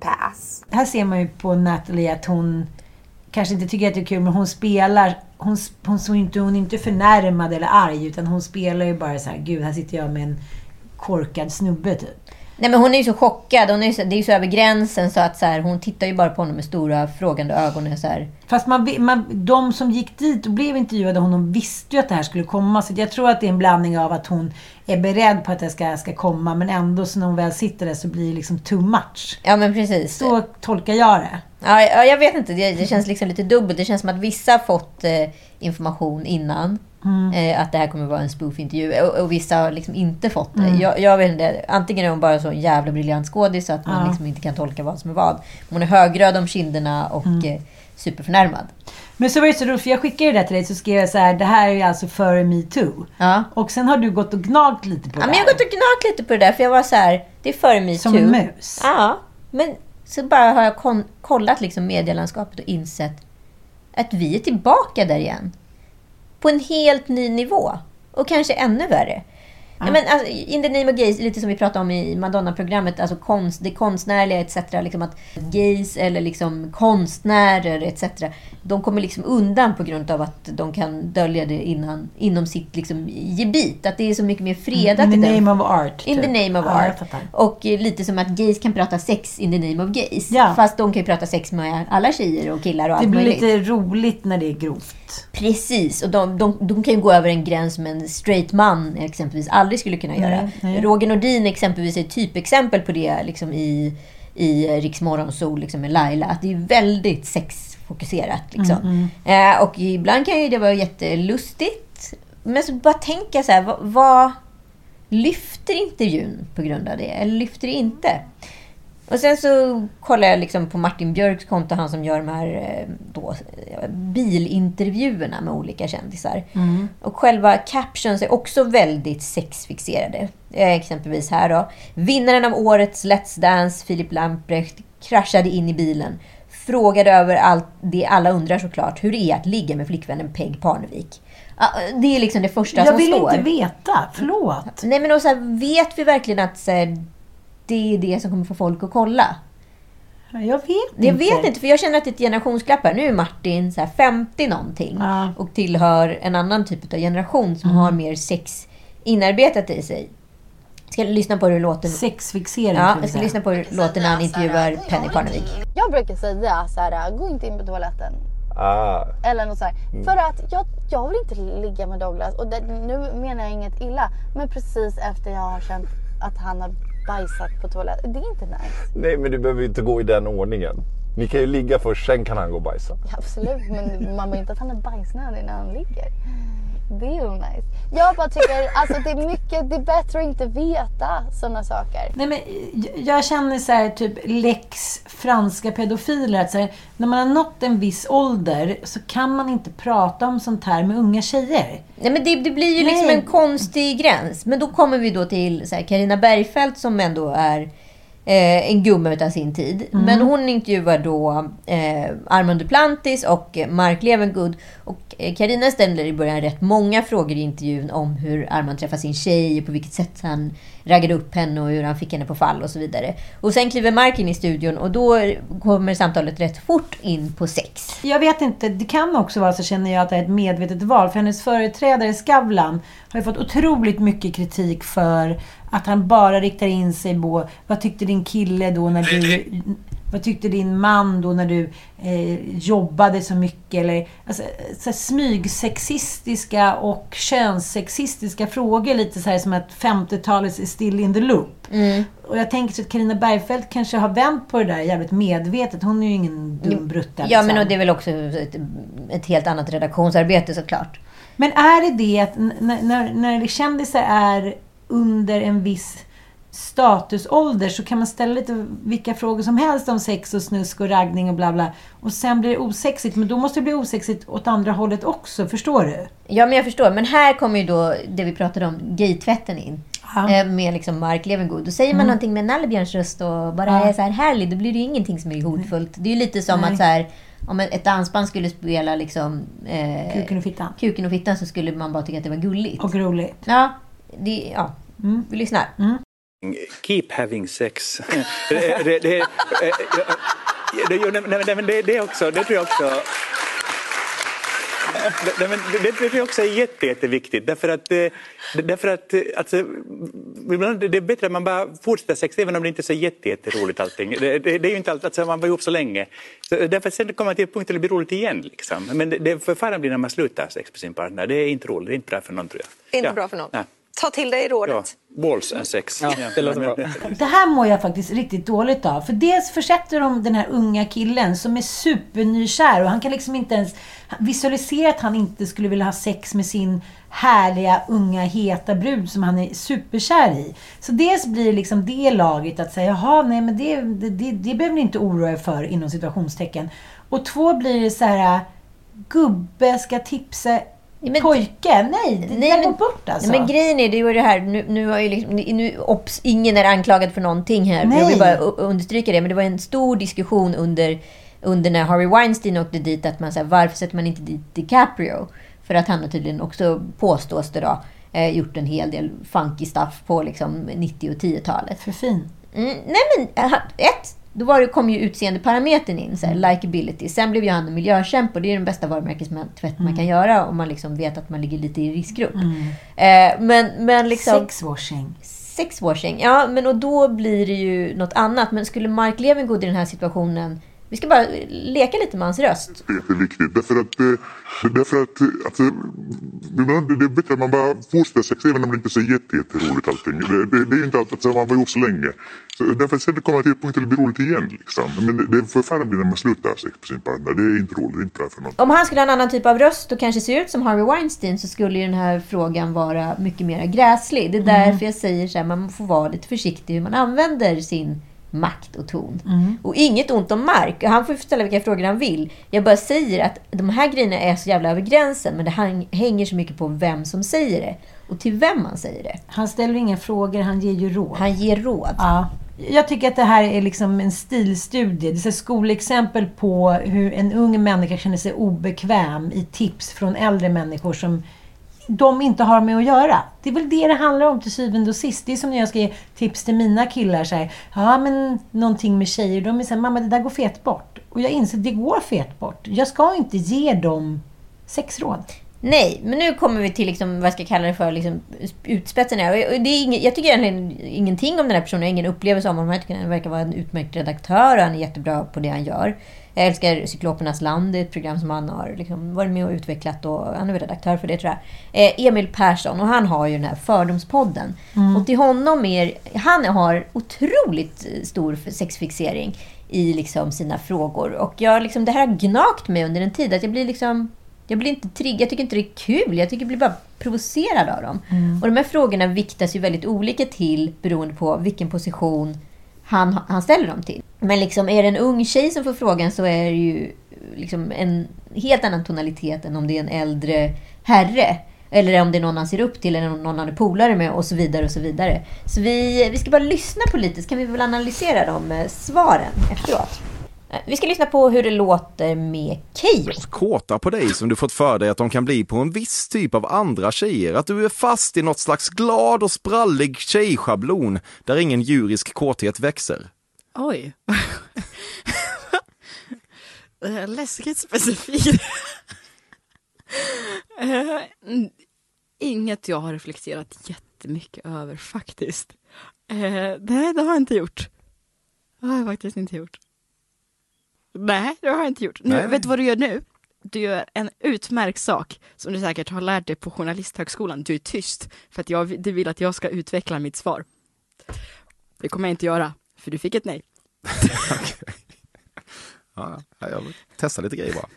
pass.
Här ser man ju på Natalie att hon kanske inte tycker att det är kul, men hon spelar... Hon, hon, hon, är inte, hon är inte förnärmad eller arg, utan hon spelar ju bara så här, gud, här sitter jag med en korkad snubbe typ.
Nej men hon är ju så chockad. Hon är så, det är ju så över gränsen så att så här, hon tittar ju bara på honom med stora frågande ögon. och Så här.
Fast man, man, de som gick dit och blev intervjuade honom visste ju att det här skulle komma. Så jag tror att det är en blandning av att hon är beredd på att det ska, ska komma, men ändå så när hon väl sitter där så blir det liksom too much.
Ja men precis.
Så tolkar jag det.
Ja, ja, jag vet inte. Det, det känns liksom lite dubbelt. Det känns som att vissa har fått eh, information innan. Eh, att det här kommer vara en spoof-intervju. Och, och vissa har liksom inte fått det. Jag, jag vet inte. Antingen är hon bara så en jävla briljant skådis så att man
Ja.
liksom inte kan tolka vad som är vad. Hon är högröd om kinderna och eh, superförnärmad.
Men så var det så roligt, för jag skickade det där till dig så skrev jag så här, det här är alltså före metoo.
Ja.
Och sen har du gått och gnagt lite på
Ja,
det
men jag har gått och gnagt lite på det där, för jag var så här, det är före metoo.
Som en mus.
Ja, men så bara har jag kollat liksom medielandskapet och insett att vi är tillbaka där igen. På en helt ny nivå. Och kanske ännu värre. Ja. men, alltså, in the name of gays, lite som vi pratade om i Madonna-programmet, alltså konst, det konstnärliga etc. Liksom att gays eller liksom konstnärer etc. De kommer liksom undan på grund av att de kan dölja det innan, inom sitt liksom, gebit. Att det är så mycket mer fredat.
In the name of art.
In the
typ.
name of
Ja,
art. Och eh, lite som att gays kan prata sex in the name of gays.
Ja.
Fast de kan ju prata sex med alla tjejer och killar och
Det
allt
blir
möjligt.
lite roligt när det är grovt.
Precis, och de, de, de kan ju gå över en gräns som en straight man exempelvis aldrig skulle kunna göra.
nej.
Roger Nordin exempelvis är ett typexempel på det liksom i, i Riks Morgonzoo liksom med Laila. Att det är väldigt sexfokuserat. Liksom. Eh, och ibland kan ju det vara jättelustigt. Men så bara tänka så här, vad, vad lyfter intervjun på grund av det? Eller lyfter det inte? Och sen så kollar jag liksom på Martin Björks konto, han som gör de här eh, då, bilintervjuerna med olika kändisar. Och själva captions är också väldigt sexfixerade. Eh, Exempelvis här då. Vinnaren av årets Let's Dance, Filip Lamprecht, kraschade in i bilen. Frågade över allt det alla undrar såklart, hur det är att ligga med flickvännen Peg Parnevik. Det är liksom det första
Jag
som
vill
står.
inte veta. Förlåt.
Nej men och så här, vet vi verkligen att så här, det är det som kommer få folk att kolla?
Jag vet
Jag
inte.
vet inte, för jag känner att det är ett generationsglapp här. Nu är Martin så här 50 någonting
Ja.
och tillhör en annan typ av generation som har mer sex inarbetat i sig. Ska lyssna på hur det låter.
Sexfixering.
Ja, jag ska
jag.
lyssna på hur det låter när han intervjuar Penny Parnevik.
Jag brukar säga så här, gå inte in på toaletten.
Ah.
Eller något så här. För att jag, jag vill inte ligga med Douglas. Och det, nu menar jag inget illa. Men precis efter jag har känt att han har bajsat på toaletten. Det är inte nice.
Nej, men du behöver ju inte gå i den ordningen. Ni kan ju ligga först, sen kan han gå och bajsa.
Absolut, men man vill inte att han är bajsnödig när han ligger. Det är ju nice. Jag bara tycker alltså det är mycket, det är bättre att inte veta sådana saker.
Nej, men jag- känner så här, typ lex franska pedofiler. Att så här, när man har nått en viss ålder så kan man inte prata om sånt här med unga tjejer.
Nej, men det, det blir ju liksom
Nej.
en konstig gräns. Men då kommer vi då till Carina Bergfeldt som ändå är eh, en gumma utav sin tid.
Mm.
Men hon intervjuar då eh, Armand Duplantis och eh, Mark Levengood. Och eh, Carina ställer i början rätt många frågor i intervjun om hur Armand träffade sin tjej och på vilket sätt han raggade upp henne och hur han fick henne på fall och så vidare. Och sen kliver Mark in i studion och då kommer samtalet rätt fort in på sex.
Jag vet inte, det kan också vara så känner jag att det är ett medvetet val. För hennes företrädare Skavlan har ju fått otroligt mycket kritik för att han bara riktar in sig på vad tyckte din kille då när du... Vad tyckte din man då när du eh, jobbade så mycket? Eller, alltså, så smygsexistiska och könssexistiska frågor. Lite så här som att 50-talet är still in the loop. Och jag tänker så att Carina Bergfeldt kanske har vänt på det där jävligt medvetet. Hon är ju ingen dum brutta.
Ja, men
liksom.
och det är väl också ett, ett helt annat redaktionsarbete såklart.
Men är det det att när, när, när kändisar är under en viss statusålder så kan man ställa lite vilka frågor som helst om sex och snusk och raggning och bla bla. Och sen blir det osexigt. Men då måste det bli osexigt åt andra hållet också. Förstår du?
Ja, men jag förstår. Men här kommer ju då det vi pratade om, gaytvätten in.
Ja.
Eh, Med liksom Mark Levengood. Då säger man
Mm.
någonting med en nallebjörnsröst och bara
Ja.
är så här härlig. Då blir det ju ingenting som är hotfullt. Det är ju lite som
Nej.
att så här, om ett dansband skulle spela liksom... Eh,
Kuken och fittan.
Kuken och fittan så skulle man bara tycka att det var gulligt.
Och roligt.
Ja, det, ja.
Mm.
vi lyssnar.
Keep having sex. det, det, det, ja, det, det, också, det tror jag också det, det tror jag också är jätte, jätteviktigt. Därför att, eh, därför att eh, alltså, ibland är det är bättre att man bara fortsätter sex även om det inte är så jätte, jätteroligt allting. Det, det, det är ju inte alltid, alltså, man var ihop så länge. Så därför sen kommer man till en punkt där det blir roligt igen. Liksom. Men det, det förfaran blir när man slutar sex med sin partner. Det är inte roligt, det är inte bra för någon tror jag.
Inte
Ja.
bra för någon.
Nej.
Ta till dig rådet.
Ja, balls and sex. Ja,
det låter bra.
Det här mår jag faktiskt riktigt dåligt av. För dels försätter de den här unga killen som är supernykär och han kan liksom inte ens visualisera att han inte skulle vilja ha sex med sin härliga, unga, heta brud som han är superkär i. Så dels blir liksom det laget att säga, jaha, nej men det, det, det, det behöver ni inte oroa er för inom situationstecken. Och två blir det så här, gubbe ska tipsa pojke. Nej,
Nej, men-
går bort alltså.
Nej, men grejen är, det var det här, nu, nu har ju liksom, nu, obs, ingen är anklagad för någonting här.
Nej.
Jag vill bara understryka det. Men det var en stor diskussion under, under när Harvey Weinstein åkte dit. Att man säger varför sätter man inte dit DiCaprio? För att han har tydligen också, påstås det då, eh, gjort en hel del funky stuff på liksom 90 och 10-talet.
För fin.
Mm, nej men, eh, ett, då var det, kom ju utseendeparametern in, så här, likability. Sen blev ju han en miljökämpe och det är den bästa varumärkestvätt man kan göra om man liksom vet att man ligger lite i riskgrupp. Eh, men, men liksom...
Sexwashing.
Sexwashing, ja men och då blir det ju något annat. Men skulle Mark Levengood i den här situationen... Vi ska bara leka lite med hans röst.
jätteviktigt. Därför att, eh, därför att eh, alltså, ibland är det bättre att man bara fortsätter sex även om det inte är så jätte, jätteroligt allting. Det, det, det är ju inte alltid så att man var ihop så länge. Så därför sen det kommer till ett punkt där det blir roligt igen. Liksom. Men det, det förfärligt blir när man slutar ha sex på sin partner. Det är inte roligt, det är inte bra för någon.
Om han skulle ha en annan typ av röst och kanske se ut som Harvey Weinstein så skulle ju den här frågan vara mycket mer gräslig. Det är
Mm.
därför jag säger så här, man får vara lite försiktig hur man använder sin makt och ton.
Mm.
Och inget ont om Mark. Han får ställa vilka frågor han vill. Jag bara säger att de här grejerna är så jävla över gränsen. Men det hänger så mycket på vem som säger det. Och till vem man säger det.
Han ställer inga frågor, han ger ju råd.
Han ger råd.
Ja. Jag tycker att det här är liksom en stilstudie. Det är ett skolexempel på hur en ung människa känner sig obekväm i tips från äldre människor som de inte har med att göra. Det är väl det det handlar om till syvende och sist. Det är som när jag ska ge tips till mina killar. Så här, ja, men någonting med tjejer. De är så här, mamma det där går fet bort. Och jag inser att det går fet bort. Jag ska inte ge dem sexråd.
Nej, men nu kommer vi till liksom, vad ska jag kalla det för, liksom, utspetsen här. Och det är ingen, jag tycker egentligen ingenting om den här personen. Jag har ingen upplevelse om honom. Jag tycker han verkar vara en utmärkt redaktör och han är jättebra på det han gör. Jag älskar Cyklopernas land, det är ett program som han har liksom varit med och utvecklat och han är väl redaktör för det tror jag. Eh, Emil Persson och han har ju den här Fördomspodden.
Mm.
Och till honom är, han har otroligt stor sexfixering i liksom sina frågor. Och jag, liksom, det här har gnagt mig under en tid. Att jag blir liksom jag blir inte trigg, jag tycker inte det är kul. Jag tycker jag blir bara provocerad av dem.
Mm.
Och de här frågorna viktas ju väldigt olika till beroende på vilken position han, han ställer dem till. Men liksom, är det en ung tjej som får frågan så är det ju liksom en helt annan tonalitet än om det är en äldre herre. Eller om det är någon han ser upp till eller någon han är polare med och så vidare. och Så vidare. Så vi, vi ska bara lyssna på lite så kan vi väl analysera de eh, svaren efteråt. Eh, Vi ska lyssna på hur det låter med Keyyo.
kåta på dig som du fått för dig att de kan bli på en viss typ av andra tjejer. Att du är fast i något slags glad och sprallig tjejschablon där ingen djurisk kåthet växer.
Oj. [LAUGHS] Läskigt specifikt. Eh, Inget jag har reflekterat jättemycket över faktiskt. Eh, Nej, det har jag inte gjort. Det har jag faktiskt inte gjort. Nej, det har jag inte gjort. Nu,
Nej.
vet du vad du gör nu? Du gör en utmärkt sak som du säkert har lärt dig på Journalisthögskolan. Du är tyst för att jag, du vill att jag ska utveckla mitt svar. Det kommer jag inte göra, för du fick ett nej. [LAUGHS]
Ja, jag testar lite grejer bara.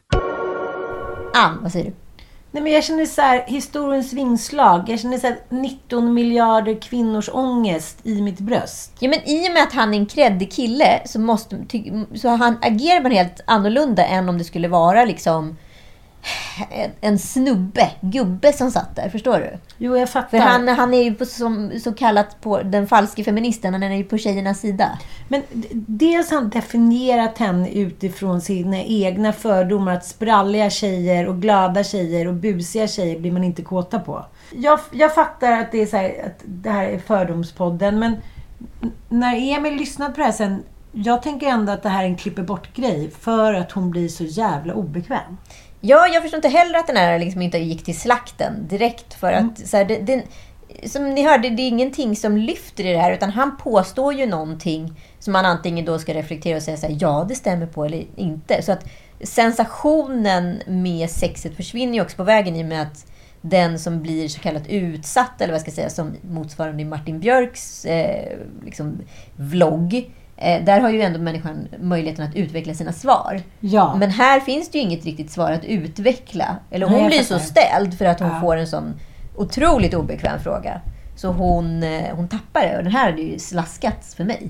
Ann, vad säger du?
Nej, men jag känner så här, historiens vingslag. Jag känner så här, 19 miljarder kvinnors ångest i mitt bröst.
Ja, men i och med att han är en kreddig kille så, måste, så han agerar man helt annorlunda än om det skulle vara liksom en, en snubbe, gubbe som satt där. Förstår du?
Jo, jag fattar.
För han, han är ju på, som, så kallat på den falske feministen. Han är ju på tjejernas sida.
Men dels har han definierat henne utifrån sina egna fördomar. Att spralliga tjejer och glada tjejer och busiga tjejer blir man inte kåta på. Jag, jag fattar att det, är så här, att det här är fördomspodden, men när Emil lyssnat på det här sen jag tänker ändå att det här är en klipper bort-grej för att hon blir så jävla obekväm.
Ja, jag förstår inte heller att den här liksom inte gick till slakten direkt. För att så här, det, det, som ni hörde, det är ingenting som lyfter i det här. Utan han påstår ju någonting som man antingen då ska reflektera och säga så här, ja, det stämmer på eller inte. Så att sensationen med sexet försvinner ju också på vägen i och med att den som blir så kallat utsatt, eller vad jag ska säga, som motsvarande Martin Björks eh, liksom, vlogg. Eh, där har ju ändå människan möjligheten att utveckla sina svar.
Ja.
Men här finns det ju inget riktigt svar att utveckla. Eller
Nej,
hon
jag
blir så ställd för att hon
Ja.
får en sån otroligt obekväm fråga. Så hon, eh, hon tappar det. Och den här hade ju slaskats för mig.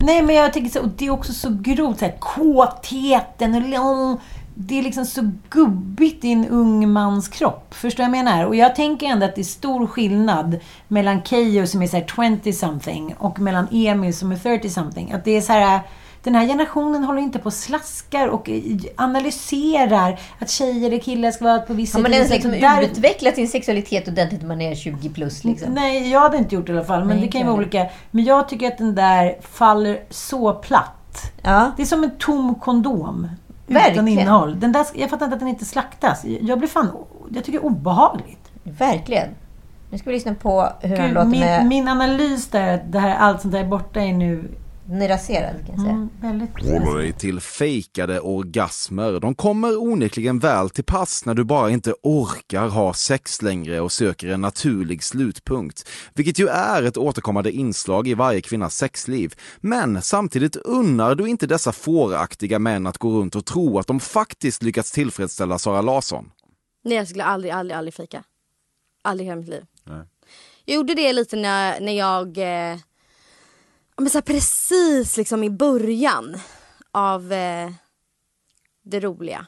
Nej, men jag tänker så, och det är också så grovt. Så här, kåtheten och lång, Det är liksom så gubbigt i en ung mans kropp. Förstår du vad jag menar? Och jag tänker ändå att det är stor skillnad mellan Keyyo som är så här 20 something och mellan Emil som är 30 something. Att det är så här... Den här generationen håller inte på och slaskar och analyserar att tjejer och killar ska vara på vissa
Har man ens liksom
Där-
utvecklat sin sexualitet ordentligt när man är 20 plus? Liksom?
Nej, jag hade inte gjort det i alla fall. Men
Nej,
det kan ju vara olika. Men jag tycker att den där faller så platt. Det är som en tom kondom. Utan
Verkligen.
innehåll. Den där, jag fattar inte att den inte slaktas. Jag blir fan... Jag tycker det är obehagligt.
Verkligen. Nu ska vi lyssna på hur han
Gud,
låter
min,
med...
min analys där, att det här, allt sånt där är borta är nu...
Den är raserad kan jag säga.
Mm, väldigt...
Till fejkade orgasmer. De kommer onekligen väl till pass när du bara inte orkar ha sex längre och söker en naturlig slutpunkt. Vilket ju är ett återkommande inslag i varje kvinnas sexliv. Men samtidigt unnar du inte dessa fåraktiga män att gå runt och tro att de faktiskt lyckats tillfredsställa Sara Larsson.
Nej, jag skulle aldrig, aldrig, aldrig fejka. Aldrig i hela mitt liv. Jag gjorde det lite när, när jag, eh, men så precis liksom i början av eh, det roliga.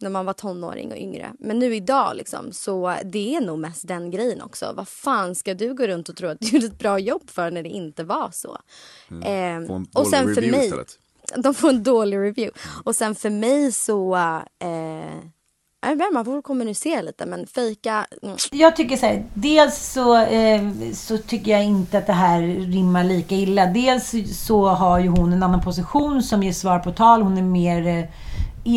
När man var tonåring och yngre. Men nu idag liksom, så det är nog mest den grejen också. Vad fan ska du gå runt och tro att du gjorde ett bra jobb för när det inte var så?
Mm. En
och sen för mig,
istället.
de får en dålig review. Och sen för mig så, eh, jag vet, inte, man får väl kommunicera lite men fejka, mm.
Jag tycker så här, dels så, eh, så tycker jag inte att det här rimmar lika illa. Dels så har ju hon en annan position som ger svar på tal. Hon är mer eh,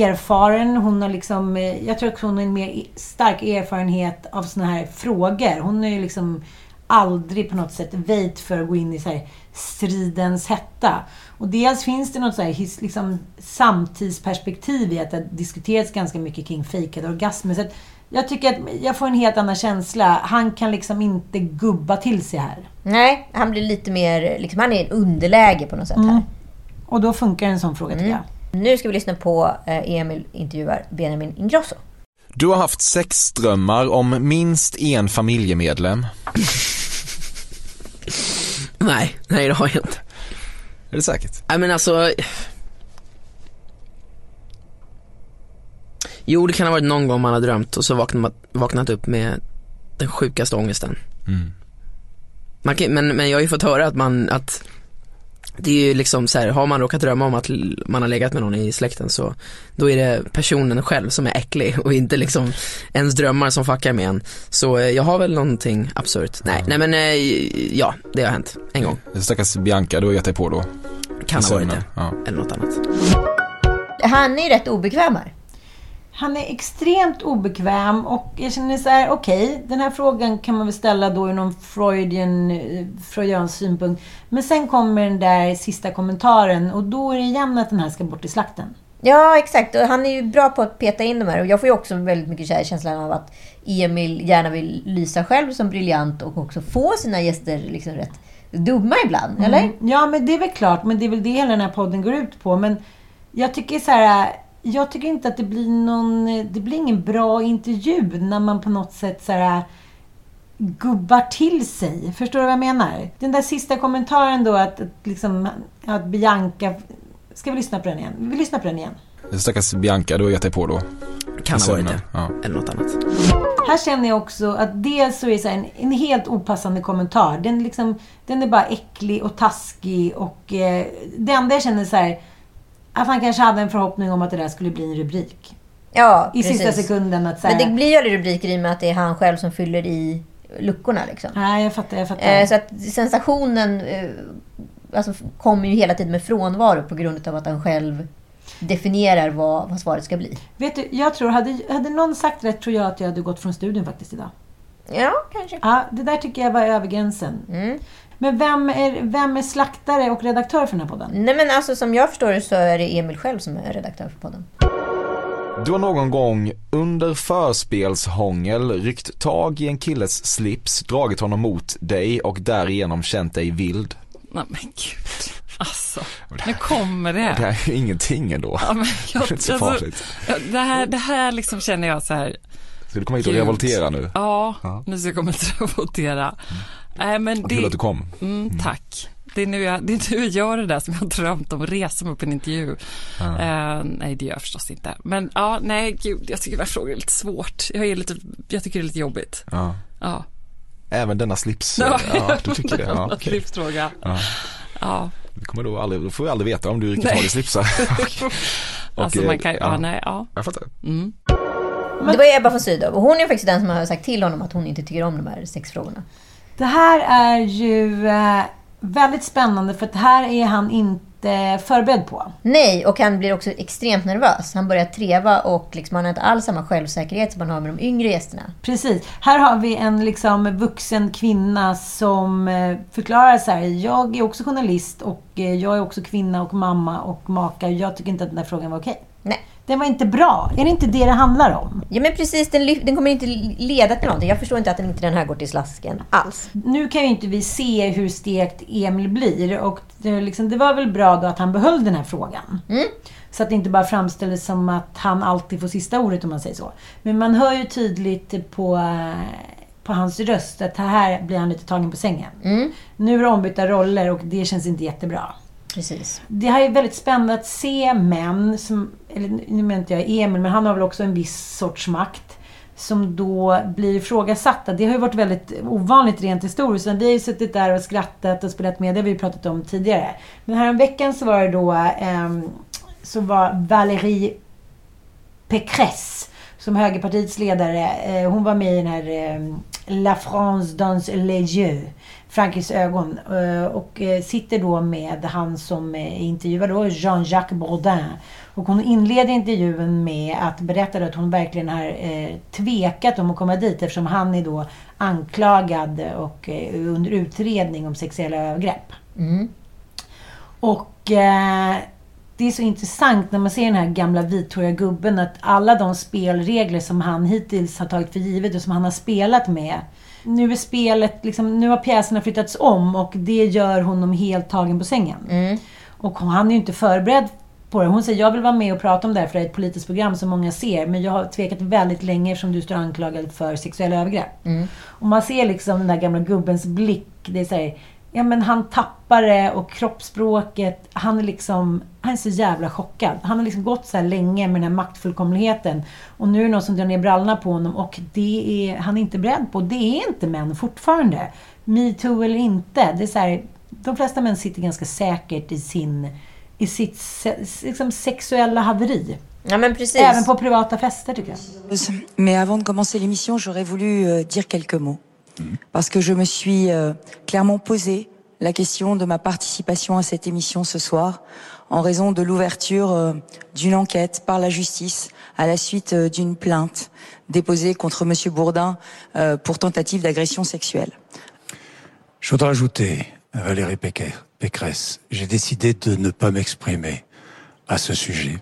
erfaren. Hon har liksom, eh, jag tror att hon har en mer e-, stark erfarenhet av såna här frågor. Hon är ju liksom aldrig på något sätt väjt för att gå in i så här stridens hetta. Och dels finns det något så här, liksom, samtidsperspektiv i att det har diskuterats ganska mycket kring fejkade orgasmer. Så att jag tycker att jag får en helt annan känsla. Han kan liksom inte gubba till sig här.
Nej, han blir lite mer... Liksom, han är i en underläge på något sätt här.
Och då funkar en sån fråga tycker jag.
Nu ska vi lyssna på eh, Emil intervjuar Benjamin Ingrosso.
Du har haft sexdrömmar om minst en familjemedlem. [LAUGHS]
Nej, nej det har jag inte.
Är det säkert?
Nej men alltså. Jo det kan ha varit någon gång man har drömt och så vaknat, vaknat upp med den sjukaste ångesten.
Mm.
Man kan, men, men jag har ju fått höra att man, att det är ju liksom så här, har man råkat drömma om att man har legat med någon i släkten så då är det personen själv som är äcklig [LAUGHS] och inte liksom ens drömmar som fuckar med en. Så eh, jag har väl någonting absurt. Nej, nej men eh, ja, det har hänt en gång.
Stackars Bianca, du har gett dig på då.
Kan ha varit det.
Ja.
Eller något annat.
Han är ju rätt obekväm här.
Han är extremt obekväm och jag känner så här, okej, den här frågan kan man väl ställa då ur någon Freudian, eh, freudiansk synpunkt. Men sen kommer den där sista kommentaren och då är det igen att den här ska bort i slakten.
Ja, exakt. Och han är ju bra på att peta in de här. Och jag får ju också väldigt mycket känslan av att Emil gärna vill lysa själv som briljant och också få sina gäster liksom rätt dumma ibland, eller?
Mm. Ja, men det är väl klart. Men det är väl det hela den här podden går ut på. Men jag tycker så här... Jag tycker inte att det blir någon... Det blir ingen bra intervju när man på något sätt så här gubbar till sig. Förstår du vad jag menar? Den där sista kommentaren då att, att, liksom, att Bianca... Ska vi lyssna på den igen? Vi lyssnar på den igen.
Stackars Bianca, du har gett dig på då.
Kan ha varit det.
Ja.
Eller något annat.
Här känner jag också att dels så är det så här en, en helt opassande kommentar. Den, liksom, den är bara äcklig och taskig och eh, det enda jag känner så här att han kanske hade en förhoppning om att det där skulle bli en rubrik.
Ja,
I sista
precis.
sekunden att här,
Men det blir ju aldrig rubriker i och med att det är han själv som fyller i luckorna. Liksom.
Nej, jag fattar. Jag fattar.
Eh, så att sensationen eh, alltså, kommer ju hela tiden med frånvaro på grund av att han själv definierar vad, vad svaret ska bli.
Vet du, jag tror, hade, hade någon sagt rätt tror jag att jag hade gått från studion faktiskt idag.
Ja, kanske.
Ja, det där tycker jag var över gränsen. Men vem är, vem är slaktare och redaktör för den här podden?
Nej men alltså som jag förstår det så är det Emil själv som är redaktör för podden.
Du har någon gång under förspelshångel ryckt tag i en killes slips, dragit honom mot dig och därigenom känt dig vild.
Nej men gud. Alltså, nu kommer det.
Det här är ju ingenting ändå.
Ja, men jag, [LAUGHS]
det är inte så
alltså,
farligt.
det, här, det här liksom känner jag så här.
Ska du komma hit och revoltera nu?
Ja,
Ja.
nu ska jag komma hit och revoltera. Nej men det...
kul att du kom.
Mm, tack. Det är, nu jag, det är nu jag gör det där som jag har drömt om, resa mig upp en intervju.
Ja.
Eh, nej, det gör jag förstås inte. Men ja, nej, gud, jag tycker den här frågan är lite svårt. Jag, är lite, jag tycker det är lite jobbigt.
Ja.
Ja.
Även denna slips?
Ja,
ja du [LAUGHS] tycker det? Ja,
slipsfråga.
Ja.
Ja.
Vi kommer då aldrig, då får vi aldrig veta om du
Nej.
tag i slipsar. Och,
Alltså man kan ju, ja, nej, ja.
Jag fattar.
Mm.
Det var Ebba von Sydow och hon är faktiskt den som har sagt till honom att hon inte tycker om de här sexfrågorna.
Det här är ju eh, väldigt spännande för det här är han inte förberedd på.
Nej, och han blir också extremt nervös. Han börjar treva och liksom, han har inte alls samma självsäkerhet som han har med de yngre gästerna.
Precis. Här har vi en liksom vuxen kvinna som eh, förklarar så här. Jag är också journalist och eh, jag är också kvinna och mamma och maka. Jag tycker inte att den där frågan var okej.
Nej.
Den var inte bra. Är det inte det det handlar om?
Ja men precis, den, den kommer inte leda till någonting. Jag förstår inte att den inte den här går till slasken alls.
Nu kan ju inte vi se hur stekt Emil blir och det, liksom, det var väl bra då att han behöll den här frågan. Så att det inte bara framställdes som att han alltid får sista ordet om man säger så. Men man hör ju tydligt på, eh, på hans röst att här blir han lite tagen på sängen. Nu är det ombytta roller och det känns inte jättebra.
Precis.
Det här är väldigt spännande att se män som, eller nu menar inte jag Emil, men han har väl också en viss sorts makt som då blir ifrågasatta. Det har ju varit väldigt ovanligt rent historiskt. Vi har ju suttit där och skrattat och spelat med. Det har vi pratat om tidigare. Men häromveckan veckan så var det då eh, så var Valérie Pécresse som högerpartiets ledare. Eh, hon var med i den här eh, La France dans les yeux. Frankrikes ögon. Eh, och eh, sitter då med han som eh, intervjuar då, Jean-Jacques Bourdin. Och hon inleder intervjun med att berätta att hon verkligen har tvekat om att komma dit eftersom han är då anklagad och under utredning om sexuella övergrepp.
Mm.
Och eh, det är så intressant när man ser den här gamla vithåriga gubben att alla de spelregler som han hittills har tagit för givet och som han har spelat med. Nu är spelet, liksom, nu har pjäserna flyttats om och det gör honom helt tagen på sängen.
Mm.
Och han är ju inte förberedd på det. Hon säger, jag vill vara med och prata om det här för det är ett politiskt program som många ser. Men jag har tvekat väldigt länge eftersom du står anklagad för sexuella övergrepp.
Mm.
Och man ser liksom den där gamla gubbens blick. Det är så här, ja men han tappar det och kroppsspråket. Han är liksom, han är så jävla chockad. Han har liksom gått så här länge med den här maktfullkomligheten. Och nu är det någon som drar ner brallorna på honom och det är han är inte beredd på. Det är inte män fortfarande. Metoo eller inte. Det är så här, de flesta män sitter ganska säkert i sin i sitt liksom sexuella haveri.
Ja, men precis.
Även på privata fester tycker jag.
Mais avant de commencer l'émission, j'aurais voulu euh, dire quelques mots. Parce que je me suis euh, clairement posé la question de ma participation à cette émission ce soir en raison de l'ouverture euh, d'une enquête par la justice à la suite euh, d'une plainte déposée contre Monsieur Bourdin pour tentative d'agression sexuelle.
Je voudrais ajouter Valérie Pécresse, j'ai décidé de ne pas m'exprimer à ce sujet,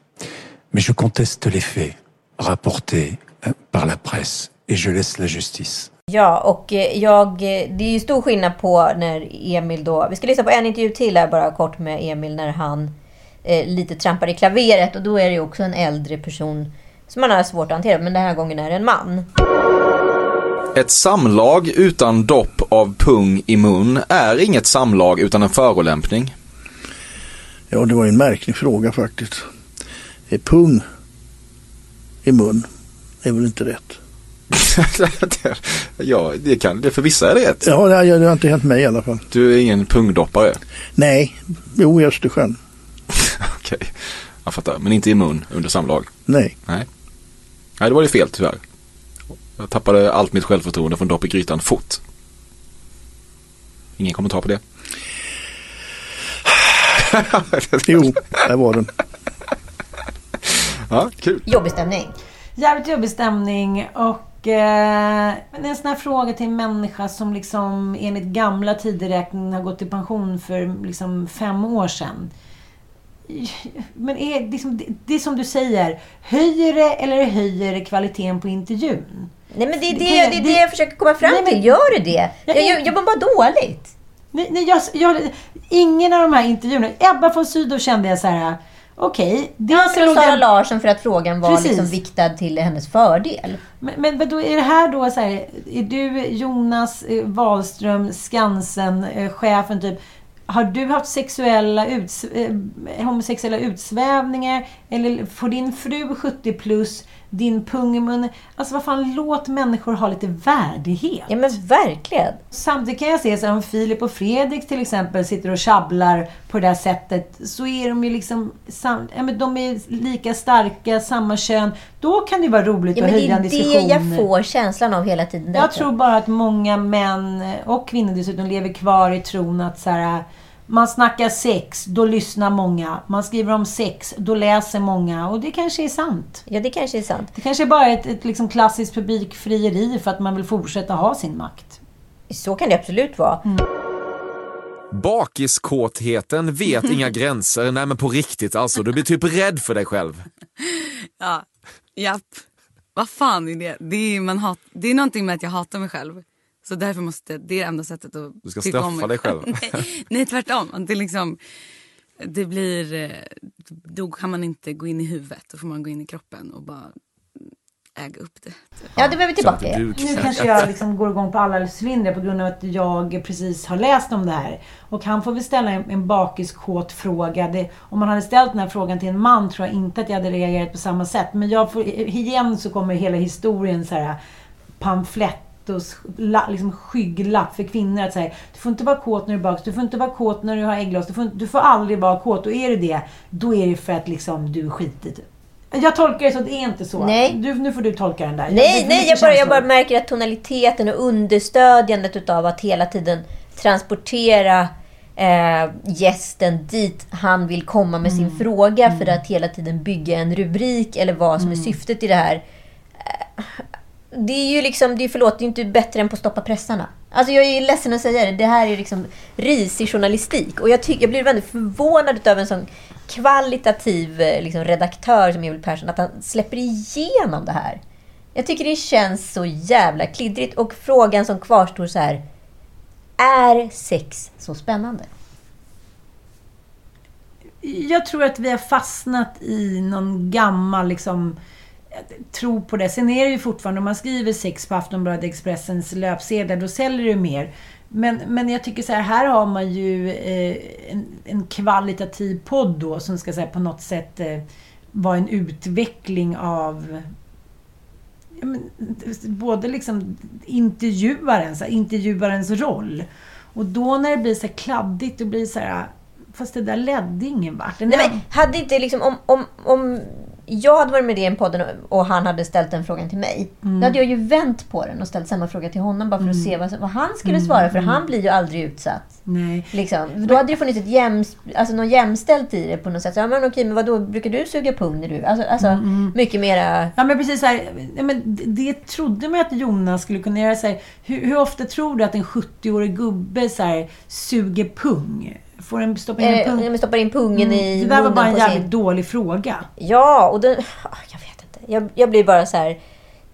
mais je conteste les faits rapportés par la presse et je laisse la justice.
Ja, och eh, jag, eh, det är ju stor skillnad på när Emil då... Vi ska lyssna på en intervju till här bara kort med Emil när han eh, lite trampar i klaveret. Och då är det ju också en äldre person som man har svårt att hantera. Men den här gången är det en man.
Ett samlag utan dopp av pung i mun är inget samlag utan en förolämpning.
Ja, det var en märklig fråga faktiskt. Är pung i mun är väl inte rätt?
Ja, det kan det. För vissa är det rätt.
Ja, det, det har inte hänt mig i alla fall.
Du är ingen pungdoppare?
Nej, jo i Östersjön. [LAUGHS]
Okej, jag fattar. Men inte i mun under samlag?
Nej.
Nej. Nej, då var det fel tyvärr. Jag tappade allt mitt självförtroende från dopp i grytan fort. Ingen kommentar på det? [SIGHS]
jo, där var den.
Ja, kul.
Jobbig stämning.
Jävligt jobbig stämning och men det är en sån här fråga till en människa som liksom enligt gamla tideräkningen har gått i pension för liksom fem år sedan. Men är liksom, det, det är som du säger, höjer det eller höjer det kvaliteten på intervjun?
Nej men det är det, det, är det jag försöker komma fram
Nej, men-
till. Gör det det?
Jag-
Jag, jag, jag mår bara dåligt.
Nej, nej, jag, jag, ingen av de här intervjuerna... Ebba von Sydow kände jag så här... Okej,
Ja,
dels låg
Sara
den-
Larsson för att frågan var
Precis.
liksom viktad till hennes fördel.
Men, men, men då är det här då så här, är du Jonas eh, Wahlström, Skansen, eh, typ. Har du haft sexuella uts, eh, homosexuella utsvävningar? Eller får din fru 70 plus, din pung i munnen? Alltså vad fan, låt människor ha lite värdighet.
Ja men verkligen.
Samtidigt kan jag se så här, om Filip och Fredrik till exempel sitter och tjabblar på det här sättet. Så är de ju liksom, sam, ja, men de är lika starka, samma kön. Då kan det ju vara roligt
Ja,
att
men det
höja en
är
diskussion.
det jag får känslan av hela tiden.
Jag tror bara att många män och kvinnor dessutom lever kvar i tron att så här, man snackar sex, då lyssnar många. Man skriver om sex, då läser många. Och det kanske är sant.
Ja, det kanske är sant.
Det kanske är bara ett, ett liksom klassiskt publikfrieri för att man vill fortsätta ha sin makt.
Så kan det absolut vara.
Bakiskåtheten vet inga [LAUGHS] gränser. Nej men på riktigt alltså, du blir typ rädd för dig själv.
Ja, japp. Vad fan är det? Det är, man hat, det är någonting med att jag hatar mig själv. Så därför måste, det är det enda sättet att
Du ska
om
straffa
mig
dig själv.
nej, [LAUGHS] nej, tvärtom. Det, är liksom, det blir, eh, då kan man inte gå in i huvudet. Då får man gå in i kroppen och bara äga upp det.
Ja, det var vi tillbaka i.
Nu kanske jag liksom går igång på alla cylindrar på grund av att jag precis har läst om det här. Och han får väl ställa en, en bakiskåt fråga. Det, om man hade ställt den här frågan till en man tror jag inte att jag hade reagerat på samma sätt. Men jag får, igen så kommer hela historien så här pamflett la, liksom skygglapp för kvinnor att säga du får inte vara kåt när du är bakis, du får inte vara kåt när du har äggloss, du får, du får aldrig vara kåt. Och är det det, då är det för att liksom du är skitig. Jag tolkar det så att det är inte så.
Nej.
Du, nu får du tolka den där.
Nej, nej, jag bara, jag bara märker att tonaliteten och understödjandet utav att hela tiden transportera eh, gästen dit han vill komma med sin
Mm.
fråga för att hela tiden bygga en rubrik eller vad som är
Mm.
syftet i det här. Det är ju liksom, det är, förlåt, det är inte bättre än på Stoppa pressarna. Alltså jag är ledsen att säga det, det här är liksom risig journalistik. Och jag, jag blir väldigt förvånad av en sån kvalitativ eh, liksom, redaktör som Emil Persson, att han släpper igenom det här. Jag tycker det känns så jävla kliddrigt. Och frågan som kvarstår så här. Är sex så spännande?
Jag tror att vi har fastnat i någon gammal liksom tro på det. Sen är det ju fortfarande, om man skriver sex på Aftonbladet Expressens löpsedlar, då säljer det ju mer. Men, men jag tycker så här, här har man ju eh, en, en kvalitativ podd då som ska så här, på något sätt eh, vara en utveckling av ja, men, både liksom intervjuarens, intervjuarens roll. Och då när det blir så här kladdigt, då blir det så här, ah, fast det där ledde ingen vart.
Nej, men hade inte liksom, om, om, om jag hade varit med i den podden och- han hade ställt den frågan till mig.
Mm.
Då hade jag ju vänt på den och ställt samma fråga till honom bara för att
Mm.
se vad, vad han skulle
Mm,
svara. För
mm.
han blir ju aldrig utsatt.
Nej.
Liksom. Då hade det funnits ett jäms, alltså något jämställt i det på något sätt. Så, ja, men okej, men vadå, brukar du suga pung när du... Alltså, alltså
Mm,
mycket mera...
Ja men precis så här, ja, men det- det trodde man att Jonas skulle kunna göra. Så här, hur, hur ofta tror du att en 70-årig gubbe så här, suger pung? Får en stoppa in en
Eh,
pung?
men stoppar in pungen i
Det där var bara en jävligt
sin-
dålig fråga.
Ja, och den... ah, Jag vet inte. Jag, jag blir bara så här...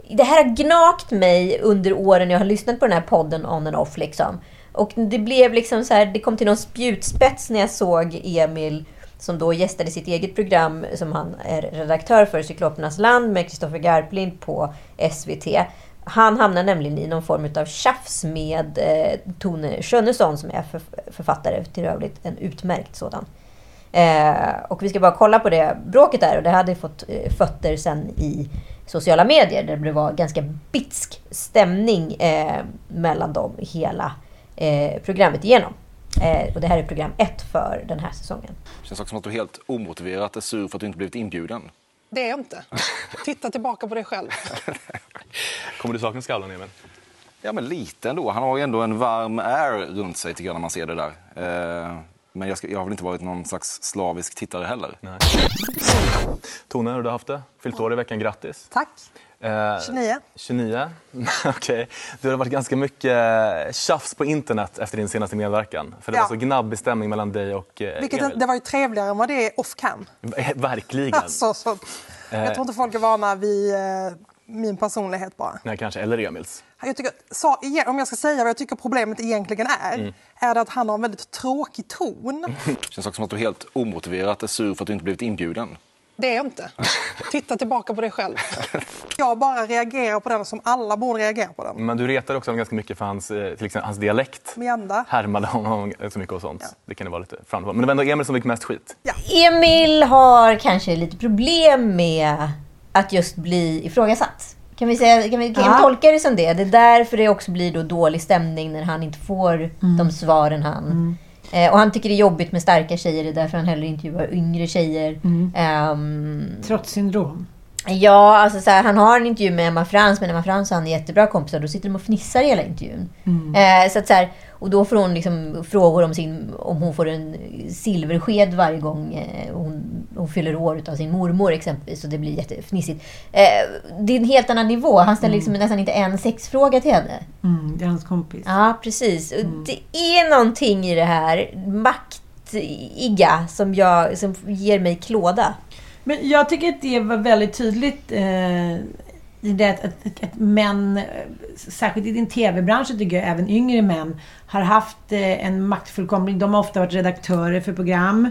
Det här har gnagt mig under åren jag har lyssnat på den här podden on and off. Liksom. Och det blev liksom så här... Det kom till någon spjutspets när jag såg Emil som då gästade sitt eget program som han är redaktör för, Cyklopernas land med Kristoffer Garplind på SVT. Han hamnar nämligen i någon form av tjafs med eh, Tone Schönnesson som är för, författare, till övrigt en utmärkt sådan. Eh, och vi ska bara kolla på det bråket där och det hade fått eh, fötter sen i sociala medier där det var ganska bitsk stämning eh, mellan dem hela eh, programmet igenom. Eh, och det här är program ett för den här säsongen.
Det Känns också som att du helt omotiverat är sur för att du inte blivit inbjuden.
Det är jag inte. Titta tillbaka på dig själv. [LAUGHS]
Kommer du sakna Skavlan, Emil? Ja, men lite ändå. Han har ju ändå en varm air runt sig tycker jag när man ser det där. Eh, men jag, ska, jag har väl inte varit någon slags slavisk tittare heller.
Tone, hur har du haft det? Fyllt år i veckan, grattis.
Tack.
Eh,
29.
29? [LAUGHS] Okej. Det har varit ganska mycket tjafs på internet efter din senaste medverkan. För det
Ja.
var så gnabbig stämning mellan dig och eh,
Vilket,
Emil.
det var ju trevligare än vad det är off cam.
Eh, Verkligen.
Alltså, [LAUGHS] så,
Eh.
jag tror inte folk är vana vid eh, min personlighet bara.
Nej, kanske. Eller Emils.
Jag tycker, så, om jag ska säga vad jag tycker problemet egentligen är,
Mm.
är det att han har en väldigt tråkig ton. [LAUGHS]
Känns också som att du helt omotiverat är sur för att du inte blivit inbjuden.
Det är jag inte. Titta tillbaka på dig själv. Jag bara reagerar på den som alla borde reagera på den.
Men du retar också honom ganska mycket för hans, eh, till exempel, hans dialekt.
Mjanda.
Härmade honom så mycket och sånt. Det kan ju vara lite framförhållande. Men det var ändå Emil som fick mest skit.
Emil har kanske lite problem med att just bli ifrågasatt. Kan vi, säga, kan vi, kan vi
Ja.
tolka det som det? Det är därför det också blir då dålig stämning när han inte får de svaren han... Eh, och han tycker det är jobbigt med starka tjejer, det är därför han hellre intervjuar yngre tjejer. Ehm,
Trotssyndrom.
Ja, alltså så här, han har en intervju med Emma Frans, men Emma Frans och han är jättebra kompisar. Då sitter de och fnissar hela intervjun.
Mm.
Eh, så att så här, och då får hon liksom frågor om, sin, om hon får en silversked varje gång eh, hon, hon fyller år av sin mormor exempelvis. Och det blir jättefnissigt. Eh, det är en helt annan nivå. Han ställer liksom nästan inte en sexfråga till henne.
Mm, det är hans kompis.
Ja, precis. Och Det är någonting i det här maktiga som, jag, som ger mig klåda.
Men jag tycker att det var väldigt tydligt eh, i det att, att, att män, särskilt i din TV-bransch tycker jag, även yngre män, har haft eh, en maktfullkomlig... De har ofta varit redaktörer för program.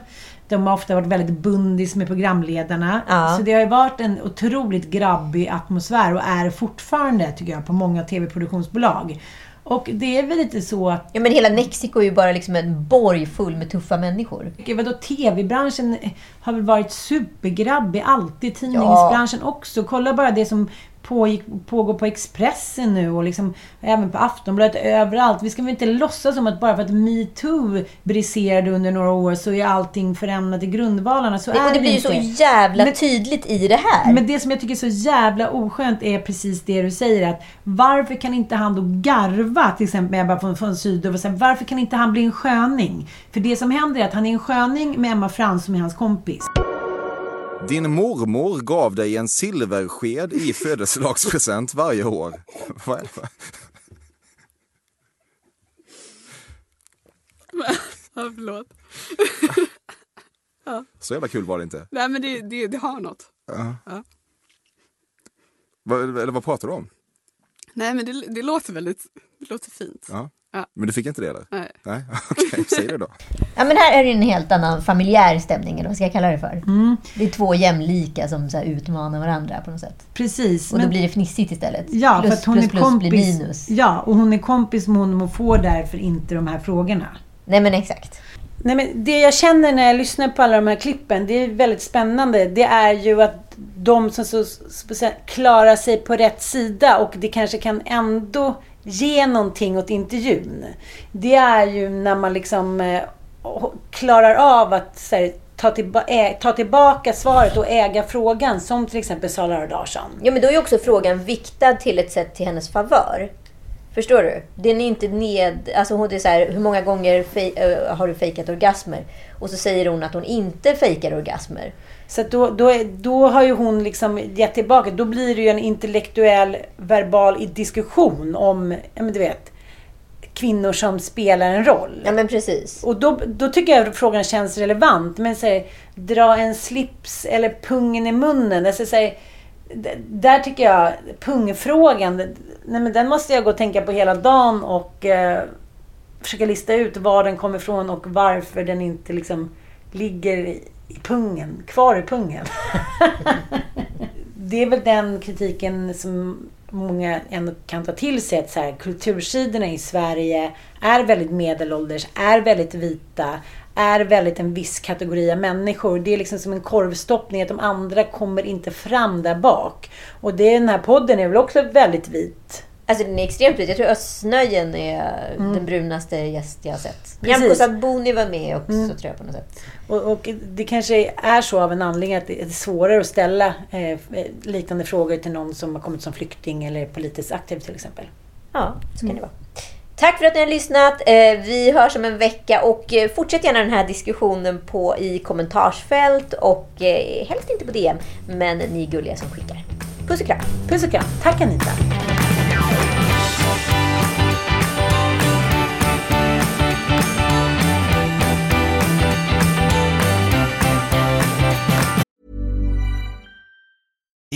De har ofta varit väldigt bundis med programledarna.
Ja.
Så det har ju varit en otroligt grabbig atmosfär och är fortfarande, tycker jag, på många TV-produktionsbolag. Och det är väl lite så att...
Ja, men hela Mexiko är ju bara liksom en borg full med tuffa människor.
Vadå, TV-branschen har väl varit supergrabbig alltid. Tidningsbranschen också. Kolla bara det som pågick, pågår på Expressen nu och liksom även på Aftonbladet överallt. Vi ska väl inte låtsas som att bara för att metoo briserade under några år så är allting förändrat i grundvalarna. Så
Det- och
är
det blir ju så jävla tydligt i det här.
Men det som jag tycker är så jävla oskönt är precis det du säger. att Varför kan inte han då garva, till exempel med Ebba från, från Sydow, och säga, varför kan inte han bli en sköning? För det som händer är att han är en sköning med Emma Frans som är hans kompis.
Din mormor gav dig en silversked i [LAUGHS] födelsedagspresent varje år. Vad är det för?
Ja, förlåt. ja.
Så jävla kul var det inte.
Nej men det, det, det har något.
Ja.
Ja.
Vad, eller vad pratar du om?
Nej men det, det låter väldigt, det låter fint.
Ja.
Ja.
Men du fick inte det eller?
Nej.
Nej, [LAUGHS] okej, säg det då.
Ja, men här är det en helt annan familjär stämning, eller vad ska jag kalla det för?
Mm.
Det är två jämlika som så här utmanar varandra på något sätt.
Precis.
Och då
men-
blir det fnissigt istället.
Ja,
plus,
för att hon
plus,
är
plus
kompis.
blir minus.
Ja, och hon är kompis med honom och får därför inte de här frågorna.
Nej men exakt.
Nej, men det jag känner när jag lyssnar på alla de här klippen, det är väldigt spännande. Det är ju att de som så, speciellt klarar sig på rätt sida och det kanske kan ändå ge någonting åt intervjun. Det är ju när man liksom eh, klarar av att här, ta, tillba ä, ta tillbaka svaret och äga frågan. Som till exempel Sara Larsson.
Ja, men då är ju också frågan viktad till ett sätt till hennes favör. Förstår du? Den är inte ned... Alltså hon är så här, hur många gånger fej, äh, har du fejkat orgasmer? Och så säger hon att hon inte fejkar orgasmer.
Så då, då, är- då har ju hon liksom gett tillbaka. Då blir det ju en intellektuell, verbal diskussion om, ja men du vet, kvinnor som spelar en roll.
Ja men precis.
Och då, då tycker jag att frågan känns relevant. Men säg, dra en slips eller pungen i munnen. Alltså, säg, d- där tycker jag, pungfrågan, nej men den måste jag gå och tänka på hela dagen och eh, försöka lista ut var den kommer ifrån och varför den inte liksom ligger i i pungen, kvar i pungen. det är väl den kritiken som många ändå kan ta till sig. Att så här, kultursidorna i Sverige är väldigt medelålders, är väldigt vita, är väldigt en viss kategori av människor. Det är liksom som en korvstoppning att de andra kommer inte fram där bak. Och det, den här podden är väl också väldigt vit.
Alltså den är extremt vit. Jag tror Östnöjen är
Mm.
den brunaste gäst jag har sett. Nyamko Sabuni var med också
Mm.
tror jag på något sätt.
Och, och det kanske är så av en anledning att det är svårare att ställa eh, liknande frågor till någon som har kommit som flykting eller politiskt aktiv till exempel.
Ja, så kan det vara. Tack för att ni har lyssnat. Eh, Vi hörs om en vecka och eh, fortsätt gärna den här diskussionen på, i kommentarsfält och eh, helst inte på DM. Men ni är gulliga som skickar. Puss och kram.
Puss och kram. Tack Anita.